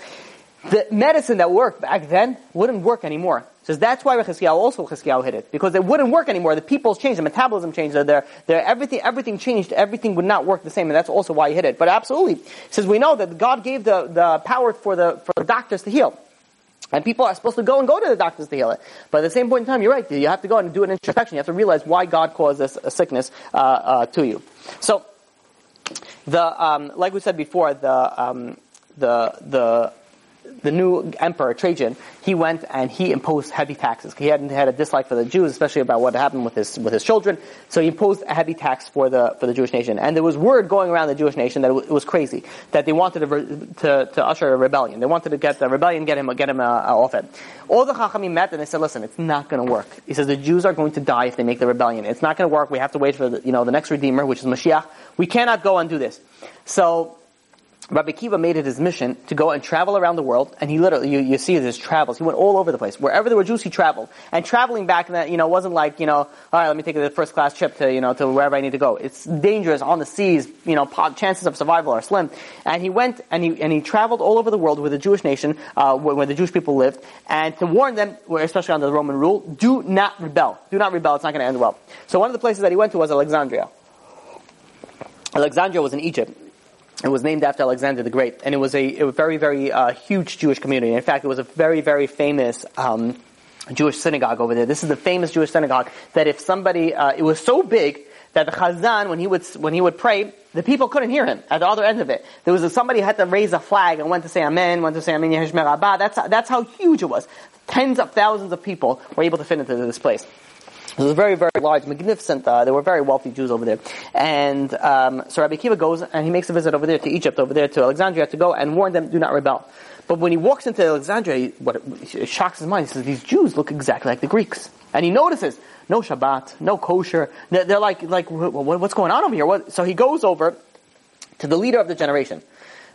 the medicine that worked back then wouldn't work anymore. So that's why Chizkiyahu also Chizkiyahu hit it because it wouldn't work anymore. The people's changed, the metabolism changed, their, their everything everything changed. Everything would not work the same, and that's also why he hit it. But absolutely, says we know that God gave the, the power for the for the doctors to heal. And people are supposed to go and go to the doctors to heal it. But at the same point in time, you're right. You have to go and do an introspection. You have to realize why God caused this sickness uh, uh, to you. So, the um, like we said before, the um, the the the new emperor Trajan, he went and he imposed heavy taxes. He hadn't had a dislike for the Jews, especially about what happened with his with his children. So he imposed a heavy tax for the for the Jewish nation. And there was word going around the Jewish nation that it was crazy that they wanted to to, to usher a rebellion. They wanted to get the rebellion, get him get him uh, off it. All the Chachamim met and they said, "Listen, it's not going to work." He says the Jews are going to die if they make the rebellion. It's not going to work. We have to wait for the, you know the next redeemer, which is Mashiach. We cannot go and do this. So Rabbi Kiva made it his mission to go and travel around the world, and he literally, you, you see his travels, he went all over the place. Wherever there were Jews, he traveled. And traveling back then, you know, wasn't like, you know, alright, let me take a first class trip to, you know, to wherever I need to go. It's dangerous on the seas, you know, chances of survival are slim. And he went and he, and he traveled all over the world with the Jewish nation, uh, where, where the Jewish people lived, and to warn them, especially under the Roman rule, do not rebel. Do not rebel, it's not going to end well. So one of the places that he went to was Alexandria. Alexandria was in Egypt. It was named after Alexander the Great, and it was a, a very, very uh, huge Jewish community. In fact, it was a very, very famous um, Jewish synagogue over there. This is the famous Jewish synagogue that if somebody, uh, it was so big that the Chazan, when he would when he would pray, the people couldn't hear him at the other end of it. There was a, somebody had to raise a flag and went to say Amen, went to say Amen Yehei Shmei Rabba. That's that's how huge it was. Tens of thousands of people were able to fit into this place. It was a very, very large, magnificent. Uh, there were very wealthy Jews over there. And um, so Rabbi Kiva goes and he makes a visit over there to Egypt, over there to Alexandria to go and warn them, do not rebel. But when he walks into Alexandria, what it shocks his mind. He says, these Jews look exactly like the Greeks. And he notices, no Shabbat, no kosher. They're, they're like, like, what's going on over here? What? So he goes over to the leader of the generation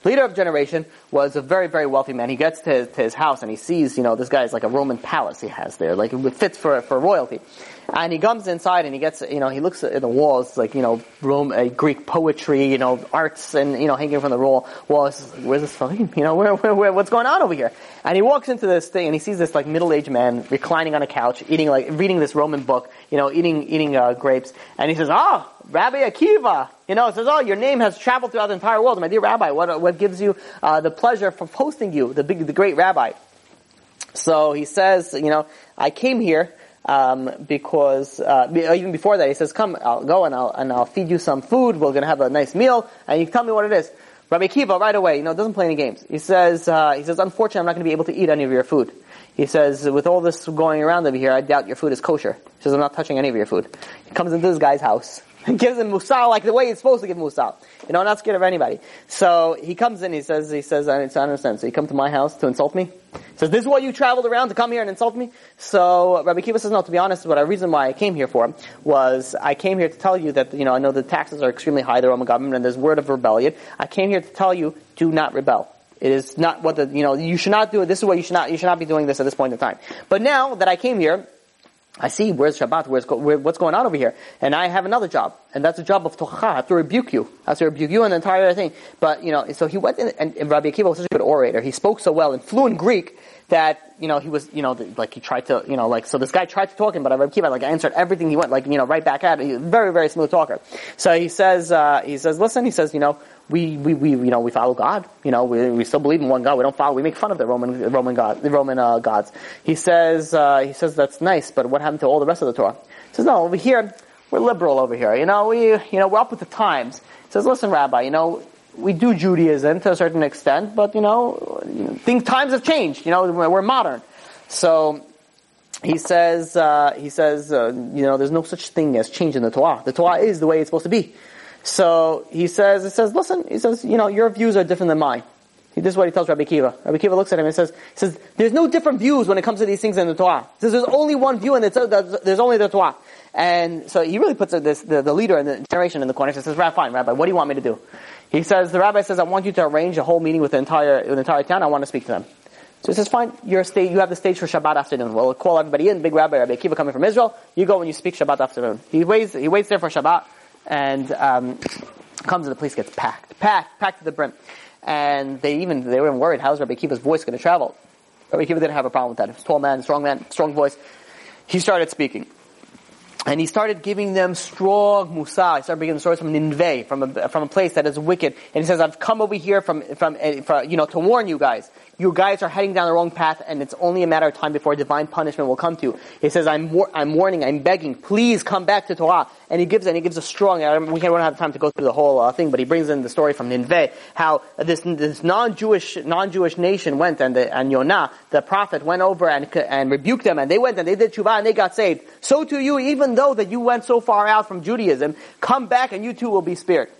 leader of generation was a very, very wealthy man. He gets to, to his house and he sees, you know, this guy is like a Roman palace he has there. Like it fits for, for royalty. And he comes inside and he gets, you know, he looks at the walls, like, you know, Rome, uh, Greek poetry, you know, arts and, you know, hanging from the wall walls. Where's this from? You know, where, where, where, what's going on over here? And he walks into this thing and he sees this, like, middle-aged man reclining on a couch, eating, like, reading this Roman book, you know, eating, eating, uh, grapes. And he says, ah, oh, Rabbi Akiva, you know, says, oh, your name has traveled throughout the entire world. My dear Rabbi, what, what gives you, uh, the pleasure for posting you, the big, the great Rabbi? So he says, you know, I came here um, because uh, even before that, he says, "Come, I'll go and I'll and I'll feed you some food. We're going to have a nice meal, and you tell me what it is." Rabbi Kiva, right away, you know, doesn't play any games. He says, uh, he says, "Unfortunately, I'm not going to be able to eat any of your food." He says, "With all this going around over here, I doubt your food is kosher." He says, "I'm not touching any of your food." He comes into this guy's house gives him musal like the way he's supposed to give musal. You know, not scared of anybody. So he comes in, he says, he says, I don't understand. So you come to my house to insult me? He says, this is why you traveled around to come here and insult me? So Rabbi Kiva says, no, to be honest, what a reason why I came here for was I came here to tell you that, you know, I know the taxes are extremely high, the Roman government, and there's word of rebellion. I came here to tell you, do not rebel. It is not what the, you know, you should not do it. This is what you should not, you should not be doing this at this point in time. But now that I came here, I see where's Shabbat, where's where, what's going on over here, and I have another job, and that's the job of tocha. I have to rebuke you. I have to rebuke you and the entire thing. But you know, so he went in, and, and Rabbi Akiva was such a good orator. He spoke so well and fluent Greek that you know he was you know like he tried to you know like so this guy tried to talk him, but Rabbi Akiva like answered everything he went like you know right back at it. He's a very very smooth talker. So he says uh, he says listen he says you know we, we, we, you know, we follow God. You know, we, we still believe in one God. We don't follow, we make fun of the Roman, Roman God, the Roman, uh, gods. He says, uh, he says that's nice, but what happened to all the rest of the Torah? He says, no, over here, we're liberal over here. You know, we, you know, we're up with the times. He says, listen, Rabbi, you know, we do Judaism to a certain extent, but you know, things, times have changed. You know, we're modern. So, he says, uh, he says, uh, you know, there's no such thing as change in the Torah. The Torah is the way it's supposed to be. So he says, he says, listen, he says, you know, your views are different than mine. This is what he tells Rabbi Kiva. Rabbi Kiva looks at him and says, says, there's no different views when it comes to these things in the Torah. He says, there's only one view and uh, there's only the Torah. And so he really puts uh, this, the, the leader in the generation in the corner. He says, Rabbi, fine, Rabbi, what do you want me to do? He says, the rabbi says, I want you to arrange a whole meeting with the entire, with the entire town. I want to speak to them. So he says, fine, you're you have the stage for Shabbat afternoon. We'll call everybody in, big rabbi, Rabbi Kiva coming from Israel. You go and you speak Shabbat afternoon. He waits, he waits there for Shabbat and, um, comes and the place gets packed, packed, packed to the brim. And they even, they were even worried, how's Rabbi Kiva's voice going to travel? Rabbi Kiva didn't have a problem with that. He was a tall man, strong man, strong voice. He started speaking. And he started giving them strong musa. He started bringing them stories from Nineveh, from a, from a place that is wicked. And he says, I've come over here from, from, eh, from, you know, to warn you guys you guys are heading down the wrong path and it's only a matter of time before divine punishment will come to you. He says, I'm, war- I'm warning, I'm begging, please come back to Torah. And he gives, and he gives a strong, we don't have time to go through the whole uh, thing, but he brings in the story from Nineveh, how this, this non-Jewish, non-Jewish nation went and, the, and Yonah, the prophet, went over and, and rebuked them and they went and they did tshuva and they got saved. So to you, even though that you went so far out from Judaism, come back and you too will be spared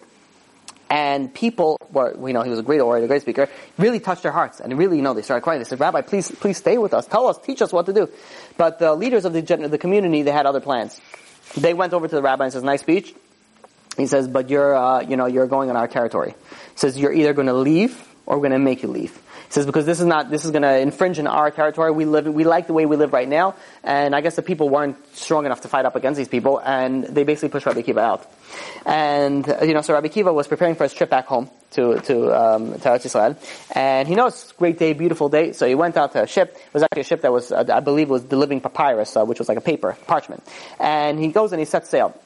and people were, you know, he was a great orator, a great speaker, really touched their hearts, and really, you know, they started crying. They said, Rabbi, please, please stay with us. Tell us, teach us what to do. But the leaders of the, the community, they had other plans. They went over to the rabbi and says, nice speech. He says, but you're, uh, you know, you're going on our territory. He says, you're either going to leave or we're going to make you leave says because this is not this is going to infringe in our territory. We live we like the way we live right now, and I guess the people weren't strong enough to fight up against these people, and they basically pushed Rabbi Kiva out. And uh, you know, so Rabbi Kiva was preparing for his trip back home to to um, to Eretz Yisrael, and he knows great day, beautiful day. So he went out to a ship. It was actually a ship that was, uh, I believe, was the living papyrus, uh, which was like a paper parchment. And he goes and he sets sail.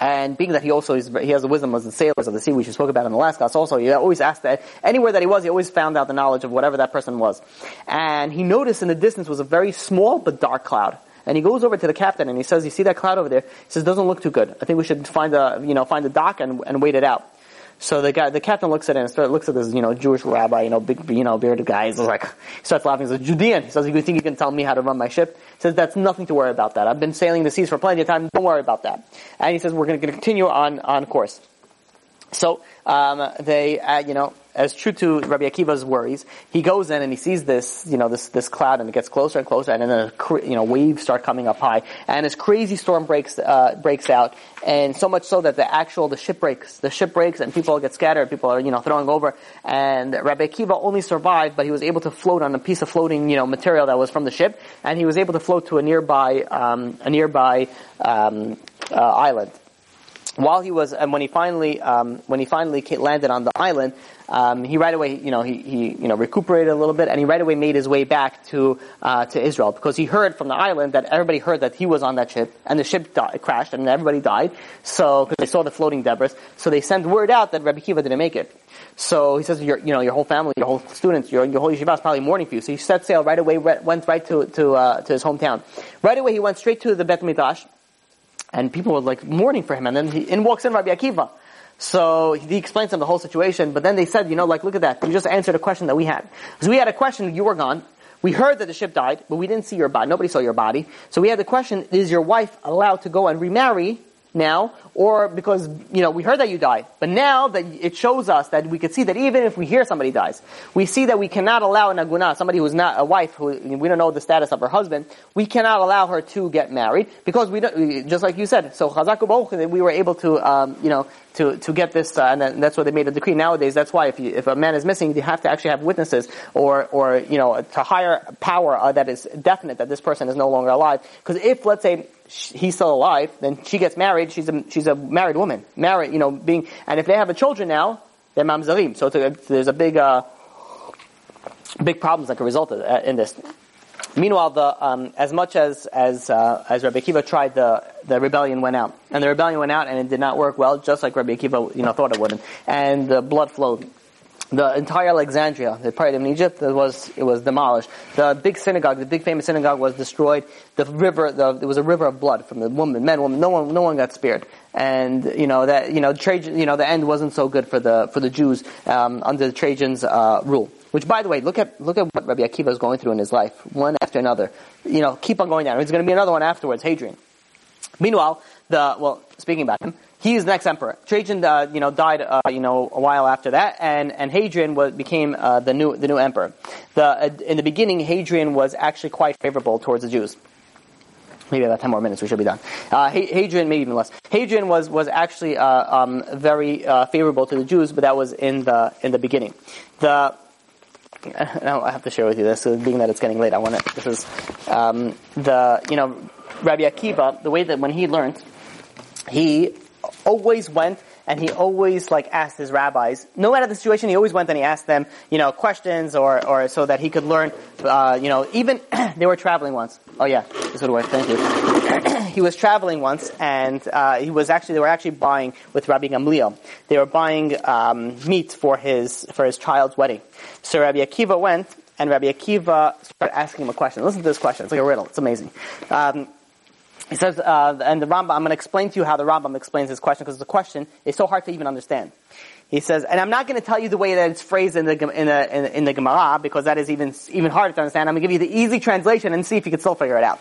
And being that he also is, he has the wisdom of the sailors of the sea, which we spoke about in the last class also, he always asked that, anywhere that he was, he always found out the knowledge of whatever that person was. And he noticed in the distance was a very small but dark cloud. And he goes over to the captain and he says, you see that cloud over there? He says, doesn't look too good. I think we should find a, you know, find a dock and, and wait it out. So the guy, the captain looks at him, and start, looks at this, you know, Jewish rabbi, you know, big, you know, bearded guy. He's like, he starts laughing. He says, Judean. He says, you think you can tell me how to run my ship? He says, that's nothing to worry about that. I've been sailing the seas for plenty of time. Don't worry about that. And he says, we're going to continue on, on course. So um, they, uh, you know, as true to Rabbi Akiva's worries, he goes in and he sees this, you know, this this cloud, and it gets closer and closer, and then a you know waves start coming up high, and this crazy storm breaks uh, breaks out, and so much so that the actual the ship breaks, the ship breaks, and people get scattered, people are you know throwing over, and Rabbi Akiva only survived, but he was able to float on a piece of floating you know material that was from the ship, and he was able to float to a nearby um, a nearby um, uh, island. While he was, and when he finally, um, when he finally landed on the island, um, he right away, you know, he, he, you know, recuperated a little bit, and he right away made his way back to uh, to Israel because he heard from the island that everybody heard that he was on that ship, and the ship crashed, and everybody died. So because they saw the floating debris, so they sent word out that Rabbi Kiva didn't make it. So he says, your, you know, your whole family, your whole students, your, your whole yeshiva is probably mourning for you. So he set sail right away, went right to to uh, to his hometown. Right away, he went straight to the Bet Midrash and people were like mourning for him. And then he, in walks in Rabbi Akiva. So he explains them the whole situation, but then they said, you know, like, look at that. You just answered a question that we had. Because we had a question, you were gone. We heard that the ship died, but we didn't see your body. Nobody saw your body. So we had the question, is your wife allowed to go and remarry now, or because, you know, we heard that you died. But now that it shows us that we could see that even if we hear somebody dies, we see that we cannot allow an aguna, somebody who's not a wife, who we don't know the status of her husband, we cannot allow her to get married, because we don't, just like you said, so chazaku we were able to, um, you know, to, to get this, uh, and that's why they made a decree nowadays. That's why if you, if a man is missing, you have to actually have witnesses or, or, you know, to hire power uh, that is definite that this person is no longer alive. Because if, let's say, he's still alive, then she gets married, she's a, she's a married woman. Married, you know, being, and if they have a children now, they're mamzarim. So a, there's a big, uh, big problems like a result uh, in this. Meanwhile, the, um, as much as as uh, as Rabbi Akiva tried, the the rebellion went out, and the rebellion went out, and it did not work well, just like Rabbi Akiva, you know, thought it wouldn't. and the blood flowed. The entire Alexandria, the part of Egypt, it was it was demolished. The big synagogue, the big famous synagogue, was destroyed. The river, the, there was a river of blood from the woman, men, women. No one, no one got spared. And you know that you know Trajan, you know the end wasn't so good for the for the Jews um, under Trajan's uh, rule. Which, by the way, look at look at what Rabbi Akiva is going through in his life, one after another. You know, keep on going down. There's going to be another one afterwards, Hadrian. Meanwhile, the well, speaking about him, he is the next emperor. Trajan, uh, you know, died, uh, you know, a while after that, and and Hadrian was, became uh, the new the new emperor. The uh, in the beginning, Hadrian was actually quite favorable towards the Jews. Maybe about ten more minutes, we should be done. Uh, Hadrian, maybe even less. Hadrian was was actually uh, um, very favorable to the Jews, but that was in the in the beginning. The now I have to share with you this, so being that it's getting late, I want to. This is um, the you know Rabbi Akiva, the way that when he learned, he always went and he always like asked his rabbis, no matter the situation, he always went and he asked them, you know, questions or, or so that he could learn, uh, you know, even, they were traveling once. Oh yeah, this would work, thank you. He was traveling once and, uh, he was actually, they were actually buying with Rabbi Gamliel. They were buying, um, meat for his, for his child's wedding. So Rabbi Akiva went and Rabbi Akiva started asking him a question. Listen to this question. It's like a riddle. It's amazing. Um, he says, uh, and the Rambam, I'm going to explain to you how the Rambam explains this question because the question is so hard to even understand. He says, and I'm not going to tell you the way that it's phrased in the in the in, the Gemara because that is even even harder to understand. I'm going to give you the easy translation and see if you can still figure it out.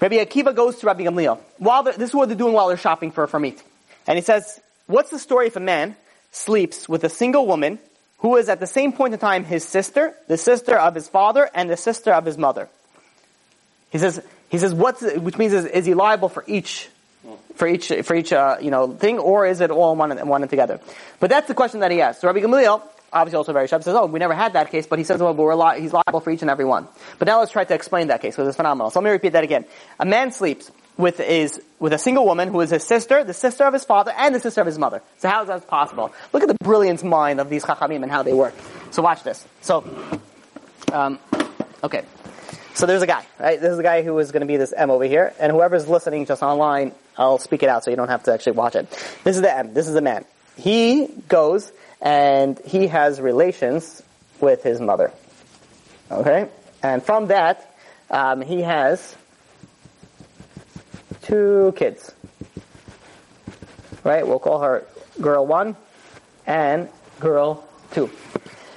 Rabbi Akiva goes to Rabbi Gamliel. While this is what they're doing while they're shopping for for meat, and he says, "What's the story if a man sleeps with a single woman who is at the same point in time his sister, the sister of his father, and the sister of his mother?" He says, he says, what's, which means is, is he liable for each, for each, for each, uh, you know, thing, or is it all one and, one and together? But that's the question that he asked. So Rabbi Gamaliel, obviously also very sharp, says, oh, we never had that case, but he says, well, we're li- he's liable for each and every one. But now let's try to explain that case, because it's phenomenal. So let me repeat that again. A man sleeps with his, with a single woman who is his sister, the sister of his father, and the sister of his mother. So how is that possible? Look at the brilliant mind of these chachamim and how they work. So watch this. So, um, okay. So there's a guy, right? This is a guy who is going to be this M over here, and whoever's listening just online, I'll speak it out so you don't have to actually watch it. This is the M. This is the man. He goes and he has relations with his mother. Okay? And from that, um, he has two kids. Right? We'll call her girl one and girl two.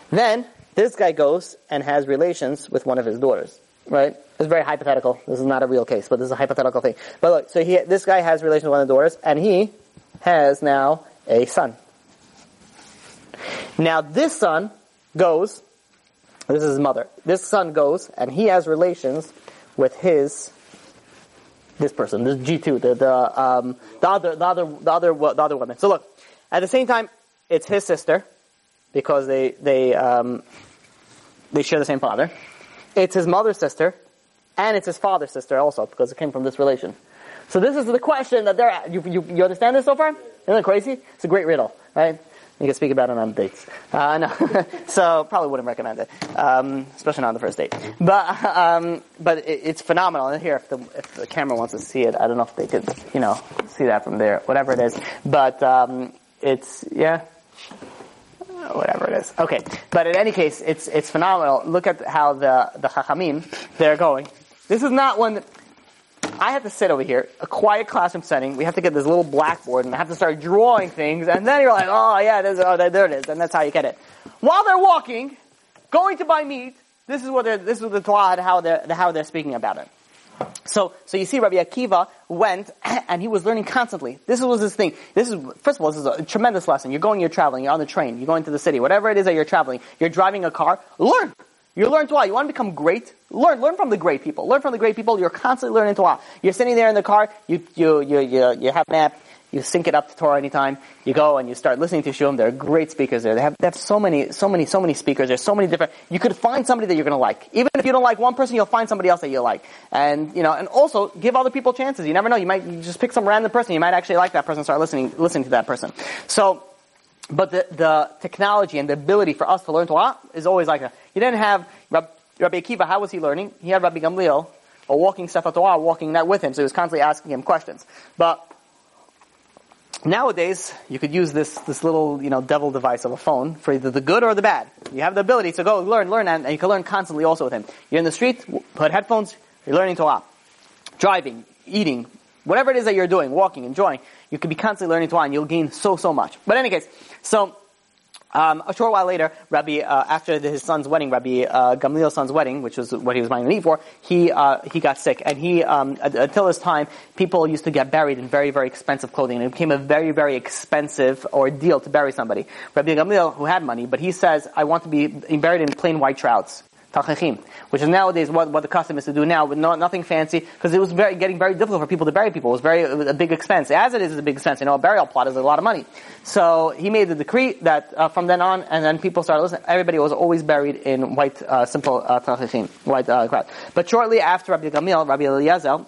Then, this guy goes and has relations with one of his daughters right? It's very hypothetical. This is not a real case, but this is a hypothetical thing. But look, so he, this guy has relations with one of the daughters, and he has now a son. Now this son goes, this is his mother, this son goes and he has relations with his, this person, this G2, the, the, um, the other, the other, the other, the other woman. So look, at the same time, it's his sister, because they, they, um, they share the same father. It's his mother's sister, and it's his father's sister also, because it came from this relation. So this is the question that they're at. You, you, you understand this so far? Isn't it crazy? It's a great riddle, right? You can speak about it on dates. Uh, no. so probably wouldn't recommend it, um, especially not on the first date. But um, but it, it's phenomenal. And here, if the if the camera wants to see it, I don't know if they could, you know, see that from there, whatever it is. But um, it's yeah, whatever it is. Okay, but in any case, it's it's phenomenal. Look at how the the chachamim they're going. This is not one. I have to sit over here, a quiet classroom setting. We have to get this little blackboard, and I have to start drawing things, and then you're like, oh yeah, there's, oh, there it is, and that's how you get it. While they're walking, going to buy meat, this is what they're, this is the how they're how they're speaking about it. So, so you see, Rabbi Akiva went and he was learning constantly. This was his thing. This is first of all, this is a tremendous lesson. You're going, you're traveling, you're on the train, you're going to the city, whatever it is that you're traveling. You're driving a car. Learn. You learn Torah. You want to become great? Learn. Learn from the great people. Learn from the great people. You're constantly learning Torah. You're sitting there in the car. You you you you, you have a nap. You sync it up to Torah anytime. You go and you start listening to Shum. There are great speakers there. They have, they have so many, so many, so many speakers. There's so many different. You could find somebody that you're going to like. Even if you don't like one person, you'll find somebody else that you like. And you know, and also give other people chances. You never know. You might you just pick some random person. You might actually like that person. Start listening, listening to that person. So but the, the technology and the ability for us to learn Torah is always like that. You didn't have Rabbi Akiva, how was he learning? He had Rabbi Gamliel, a walking Sefer Torah, walking that with him, so he was constantly asking him questions. But nowadays, you could use this, this little, you know, devil device of a phone for either the good or the bad. You have the ability to go learn, learn, and, and you can learn constantly also with him. You're in the street, put headphones, you're learning Torah. Driving, eating, whatever it is that you're doing, walking, enjoying, you could be constantly learning Torah and you'll gain so, so much. But in any case, so, um, a short while later, Rabbi, uh, after his son's wedding, Rabbi uh, Gamliel's son's wedding, which was what he was buying the for, he uh, he got sick, and he um, until this time, people used to get buried in very very expensive clothing, and it became a very very expensive ordeal to bury somebody. Rabbi Gamliel, who had money, but he says, "I want to be buried in plain white shrouds." Tachrichim, which is nowadays what, what the custom is to do now, but no, nothing fancy, because it was very, getting very difficult for people to bury people. It was very, it was a big expense. As it is, it's a big expense. You know, a burial plot is a lot of money. So he made the decree that uh, from then on, and then people started listening, everybody was always buried in white, uh, simple uh, white uh, crowd. But shortly after Rabbi Gamliel, Rabbi Eliezer,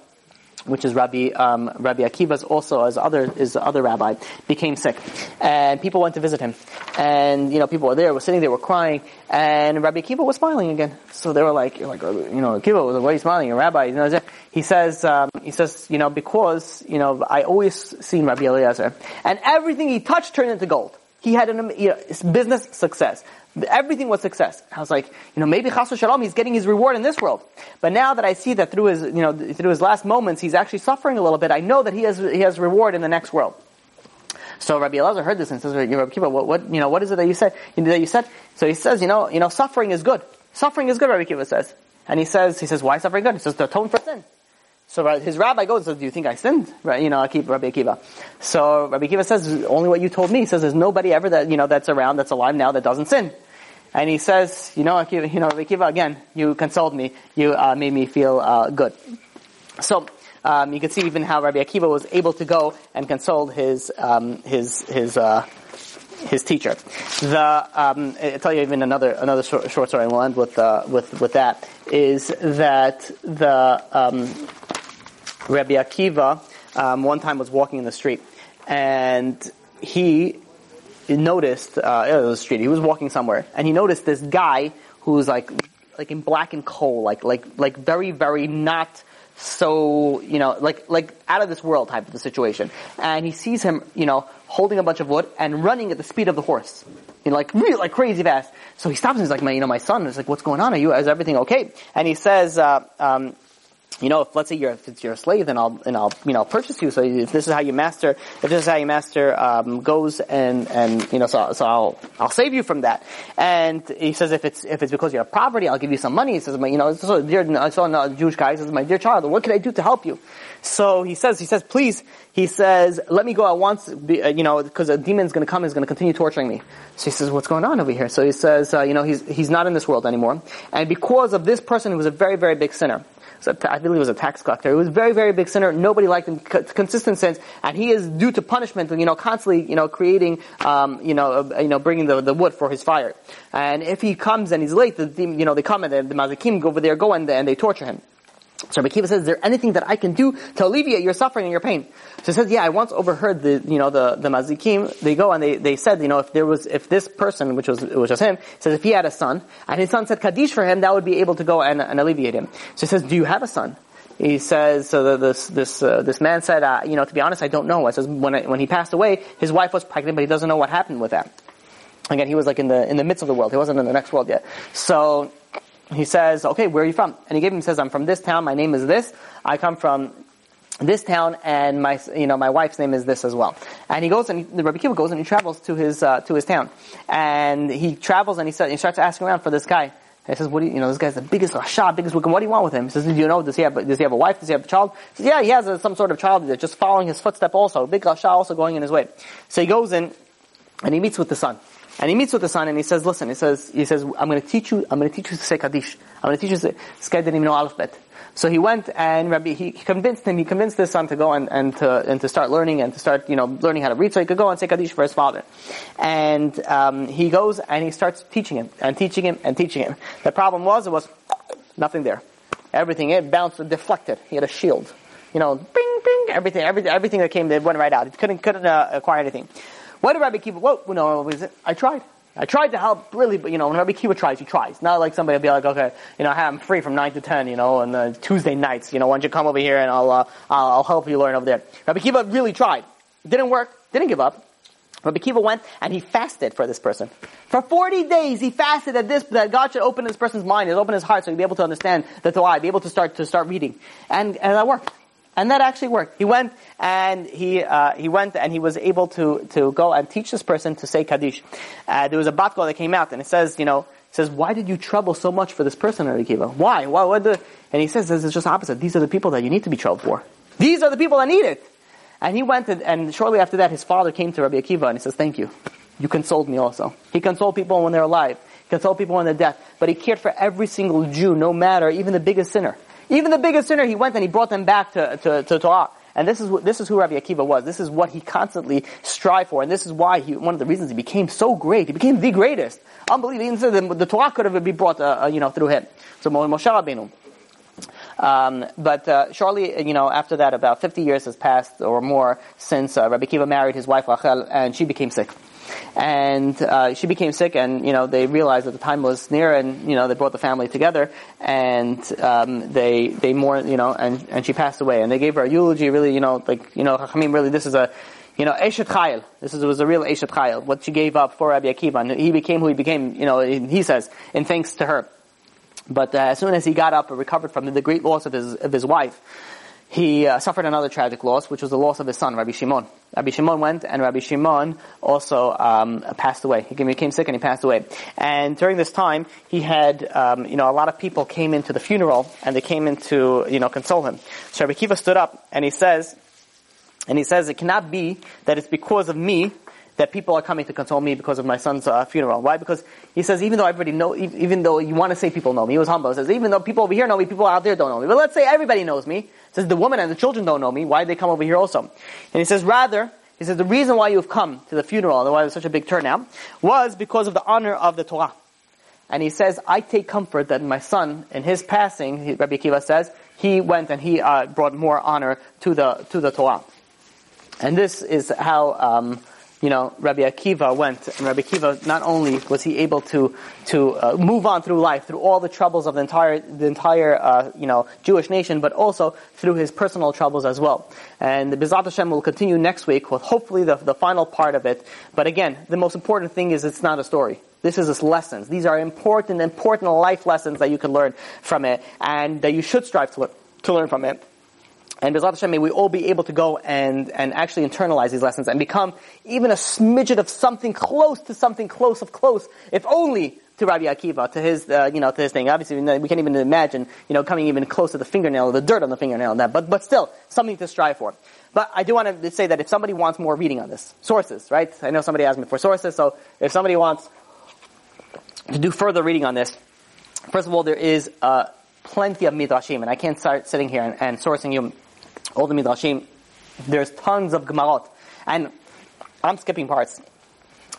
which is Rabbi um, Rabbi Akiva's also as other is the other rabbi became sick, and people went to visit him, and you know people were there, were sitting there, were crying, and Rabbi Akiva was smiling again. So they were like, "You're like, you know, Akiva, why are you smiling? A rabbi, you know." He says, um, he says, you know, because you know, I always seen Rabbi Eliezer, and everything he touched turned into gold. He had an you know, business success. Everything was success. I was like, you know, maybe Chas Shalom, he's getting his reward in this world. But now that I see that through his, you know, through his last moments, he's actually suffering a little bit, I know that he has, he has reward in the next world. So Rabbi Elazar heard this and says, Rabbi Kiva, what, what, you know, what is it that you said? That you said? So he says, you know, you know, suffering is good. Suffering is good, Rabbi Kiva says. And he says, he says, why suffering good? He says, to atone for sin. So his rabbi goes says, do you think I sinned? Right, you know, Rabbi Akiva. So Rabbi Akiva says, only what you told me. He says, there's nobody ever that, you know, that's around, that's alive now that doesn't sin. And he says, you know, Akiva, you know, Rabbi Akiva, again, you consoled me. You uh, made me feel uh, good. So um, you can see even how Rabbi Akiva was able to go and console his um, his his uh, his teacher. The um, I'll tell you even another another short, short story, and we'll end with uh, with with that. Is that the um, Rabbi Akiva um, one time was walking in the street, and he noticed uh, it was the street. He was walking somewhere, and he noticed this guy who's like like in black and coal, like like like very very not so you know like like out of this world type of a situation. And he sees him, you know, holding a bunch of wood and running at the speed of the horse. You know, like really like crazy fast. So he stops and he's like, "My, you know, my son." Is like, "What's going on? Are you? Is everything okay?" And he says, uh, um, you know, if let's say you're if it's your slave, then I'll and I'll you know purchase you. So if this is how you master, if this is how your master um, goes, and and you know, so so I'll I'll save you from that. And he says if it's if it's because you have poverty, I'll give you some money. He says, you know, so dear, I saw a Jewish guy. He says, my dear child, what can I do to help you? So he says, he says, please, he says, let me go at once, uh, you know, because a demon's going to come, is going to continue torturing me. So he says, what's going on over here? So he says, uh, you know, he's he's not in this world anymore, and because of this person who was a very very big sinner so I believe he was a tax collector. He was a very, very big sinner. Nobody liked him. consistent sins, and he is due to punishment. You know, constantly, you know, creating, um, you know, uh, you know, bringing the, the wood for his fire. And if he comes and he's late, the, you know, they come and the, the mazikim go over there, go and, and they torture him. So Rabbi Kiva says, is there anything that I can do to alleviate your suffering and your pain? So he says, yeah, I once overheard the, you know, the, the mazikim, they go and they, they said, you know, if there was, if this person, which was, which was him, says if he had a son, and his son said Kaddish for him, that would be able to go and, and alleviate him. So he says, do you have a son? He says, so this, this, uh, this man said, uh, you know, to be honest, I don't know. I says, when, I, when he passed away, his wife was pregnant, but he doesn't know what happened with that. Again, he was like in the, in the midst of the world. He wasn't in the next world yet. So, he says, okay, where are you from? And he gave him, says, I'm from this town, my name is this, I come from this town, and my, you know, my wife's name is this as well. And he goes and the Rabbi Kiva goes and he travels to his, uh, to his town. And he travels and he, says, he starts asking around for this guy. he says, what do you, you know, this guy's the biggest Rasha, biggest wicked, what do you want with him? He says, do you know, does he have, does he have a wife? Does he have a child? He says, yeah, he has a, some sort of child that's just following his footstep also. Big Rasha also going in his way. So he goes in and he meets with the son. And he meets with the son and he says, listen, he says, he says, I'm going to teach you, I'm going to teach you to say Kaddish. I'm going to teach you to say, this guy didn't even know alphabet. So he went and Rabbi, he convinced him, he convinced his son to go and, and to, and to start learning and to start, you know, learning how to read so he could go and say Kaddish for his father. And, um, he goes and he starts teaching him and teaching him and teaching him. The problem was, it was nothing there. Everything, it bounced, deflected. He had a shield. You know, bing, bing, everything, everything, everything that came, it went right out. He couldn't, couldn't uh, acquire anything. What did Rabbi Kiva, whoa, no, I tried. I tried to help really, but you know, when Rabbi Kiva tries, he tries. Not like somebody will be like, okay, you know, I'm free from 9 to 10, you know, on the Tuesday nights, you know, why don't you come over here and I'll, uh, I'll help you learn over there. Rabbi Kiva really tried. Didn't work. Didn't give up. Rabbi Kiva went and he fasted for this person. For 40 days he fasted that this, that God should open this person's mind, and open his heart so he'd be able to understand the Torah, be able to start, to start reading. And, and that worked. And that actually worked. He went and he uh, he went and he was able to to go and teach this person to say kaddish. Uh, there was a bat kol that came out and it says, you know, it says, why did you trouble so much for this person, Rabbi Why? Why? What the? And he says, this is just opposite. These are the people that you need to be troubled for. These are the people that need it. And he went and, and shortly after that, his father came to Rabbi Akiva and he says, thank you. You consoled me also. He consoled people when they're alive. He consoled people when they're dead. But he cared for every single Jew, no matter, even the biggest sinner. Even the biggest sinner, he went and he brought them back to, to, to Torah. And this is, what, this is who Rabbi Akiva was. This is what he constantly strived for. And this is why he, one of the reasons he became so great. He became the greatest. Unbelievable. The, the Torah could have been brought, uh, uh, you know, through him. So Moshe Rabbeinu. Um, but uh, shortly, you know, after that, about 50 years has passed or more since uh, Rabbi Akiva married his wife Rachel, and she became sick and uh, she became sick, and you know they realized that the time was near, and you know they brought the family together, and um, they they more you know, and and she passed away, and they gave her a eulogy. Really, you know, like you know, I really, this is a you know, Eshet Chayil. This is, was a real Eshet Chayil. What she gave up for Rabbi Akiva. And he became who he became, you know, he says, in thanks to her. But uh, as soon as he got up and recovered from the great loss of his, of his wife, he uh, suffered another tragic loss, which was the loss of his son, Rabbi Shimon. Rabbi Shimon went, and Rabbi Shimon also um, passed away. He became sick and he passed away. And during this time, he had, um, you know, a lot of people came into the funeral, and they came in to, you know, console him. So Rabbi Kiva stood up, and he says, and he says, it cannot be that it's because of me that people are coming to console me because of my son's uh, funeral. Why? Because he says, even though everybody know, even though you want to say people know me, he was humble. He says, even though people over here know me, people out there don't know me. But let's say everybody knows me. He says, the woman and the children don't know me. Why did they come over here also? And he says, rather, he says, the reason why you've come to the funeral and why there's such a big turnout was because of the honor of the Torah. And he says, I take comfort that my son, in his passing, Rabbi Akiva says, he went and he uh, brought more honor to the to the Torah. And this is how um, you know, Rabbi Akiva went, and Rabbi Akiva not only was he able to to uh, move on through life through all the troubles of the entire the entire uh, you know Jewish nation, but also through his personal troubles as well. And the Bezrat Hashem will continue next week with hopefully the the final part of it. But again, the most important thing is it's not a story. This is lessons. These are important, important life lessons that you can learn from it, and that you should strive to learn to learn from it. And Bezrat Hashem, may we all be able to go and, and actually internalize these lessons and become even a smidget of something close to something close of close, if only to Rabbi Akiva, to his, uh, you know, to his thing. Obviously, we can't even imagine, you know, coming even close to the fingernail or the dirt on the fingernail. And that, but, but still, something to strive for. But I do want to say that if somebody wants more reading on this, sources, right? I know somebody asked me for sources, so if somebody wants to do further reading on this, first of all, there is uh, plenty of midrashim, and I can't start sitting here and, and sourcing you all the midrashim. There's tons of gemarot, and I'm skipping parts.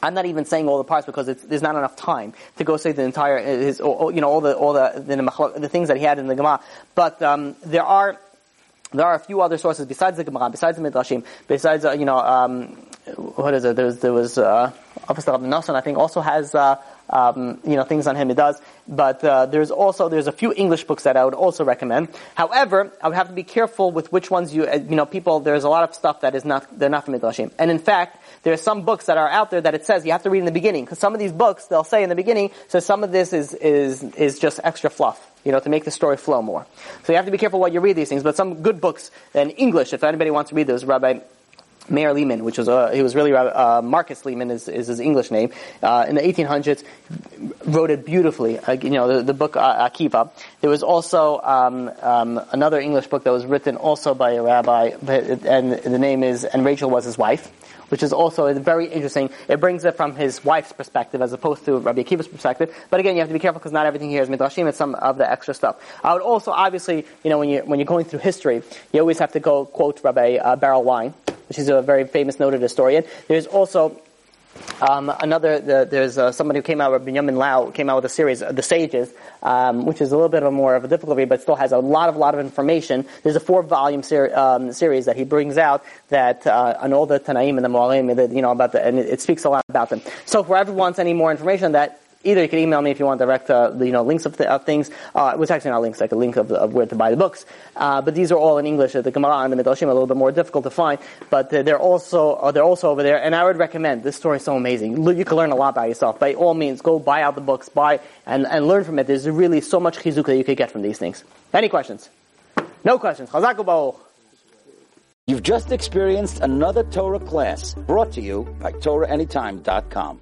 I'm not even saying all the parts because there's not enough time to go say the entire his, you know all the all the the, the things that he had in the Gemara. But um, there are there are a few other sources besides the Gemara, besides the Midrashim, besides uh, you know um, what is it? There was there was uh, of Nassan, I think, also has. Uh, um, you know things on him. It does, but uh, there's also there's a few English books that I would also recommend. However, I would have to be careful with which ones you uh, you know people. There's a lot of stuff that is not they're not from midrashim, and in fact. There are some books that are out there that it says you have to read in the beginning because some of these books they'll say in the beginning. So some of this is is is just extra fluff you know, to make the story flow more. So you have to be careful what you read these things, but some good books in English, if anybody wants to read those, Rabbi Meir Lehman, which was uh, he was really uh, Marcus Lehman is, is, his English name. Uh, in the 1800s, wrote it beautifully. You know the, the book uh, Akiva. There was also um, um, another English book that was written also by a rabbi, and the name is and Rachel was his wife, which is also very interesting. It brings it from his wife's perspective as opposed to Rabbi Akiva's perspective. But again, you have to be careful because not everything here is midrashim. It's some of the extra stuff. I would also obviously, you know, when you when you're going through history, you always have to go quote Rabbi uh, Berel Wein which is a very famous noted historian. There's also um, another, the, there's uh, somebody who came out, with Benjamin Lau, came out with a series, uh, The Sages, um, which is a little bit of a more of a difficult read, but still has a lot of, lot of information. There's a four-volume ser- um, series that he brings out that, uh, on all the Tanaim and the Moalim, you know, about the, and it, it, speaks a lot about them. So if whoever wants any more information on that, either you can email me if you want direct, uh, you know, links of, th- of things. Uh, it was actually not links, like a link of, of where to buy the books. Uh, but these are all in English. At the Gemara and the Midrashim a little bit more difficult to find, but they're also uh, they're also over there. And I would recommend this story is so amazing. You can learn a lot by yourself. By all means, go buy out the books, buy and, and learn from it. There's really so much chizuk that you could get from these things. Any questions? No questions. Chazaku You've just experienced another Torah class brought to you by TorahAnytime.com.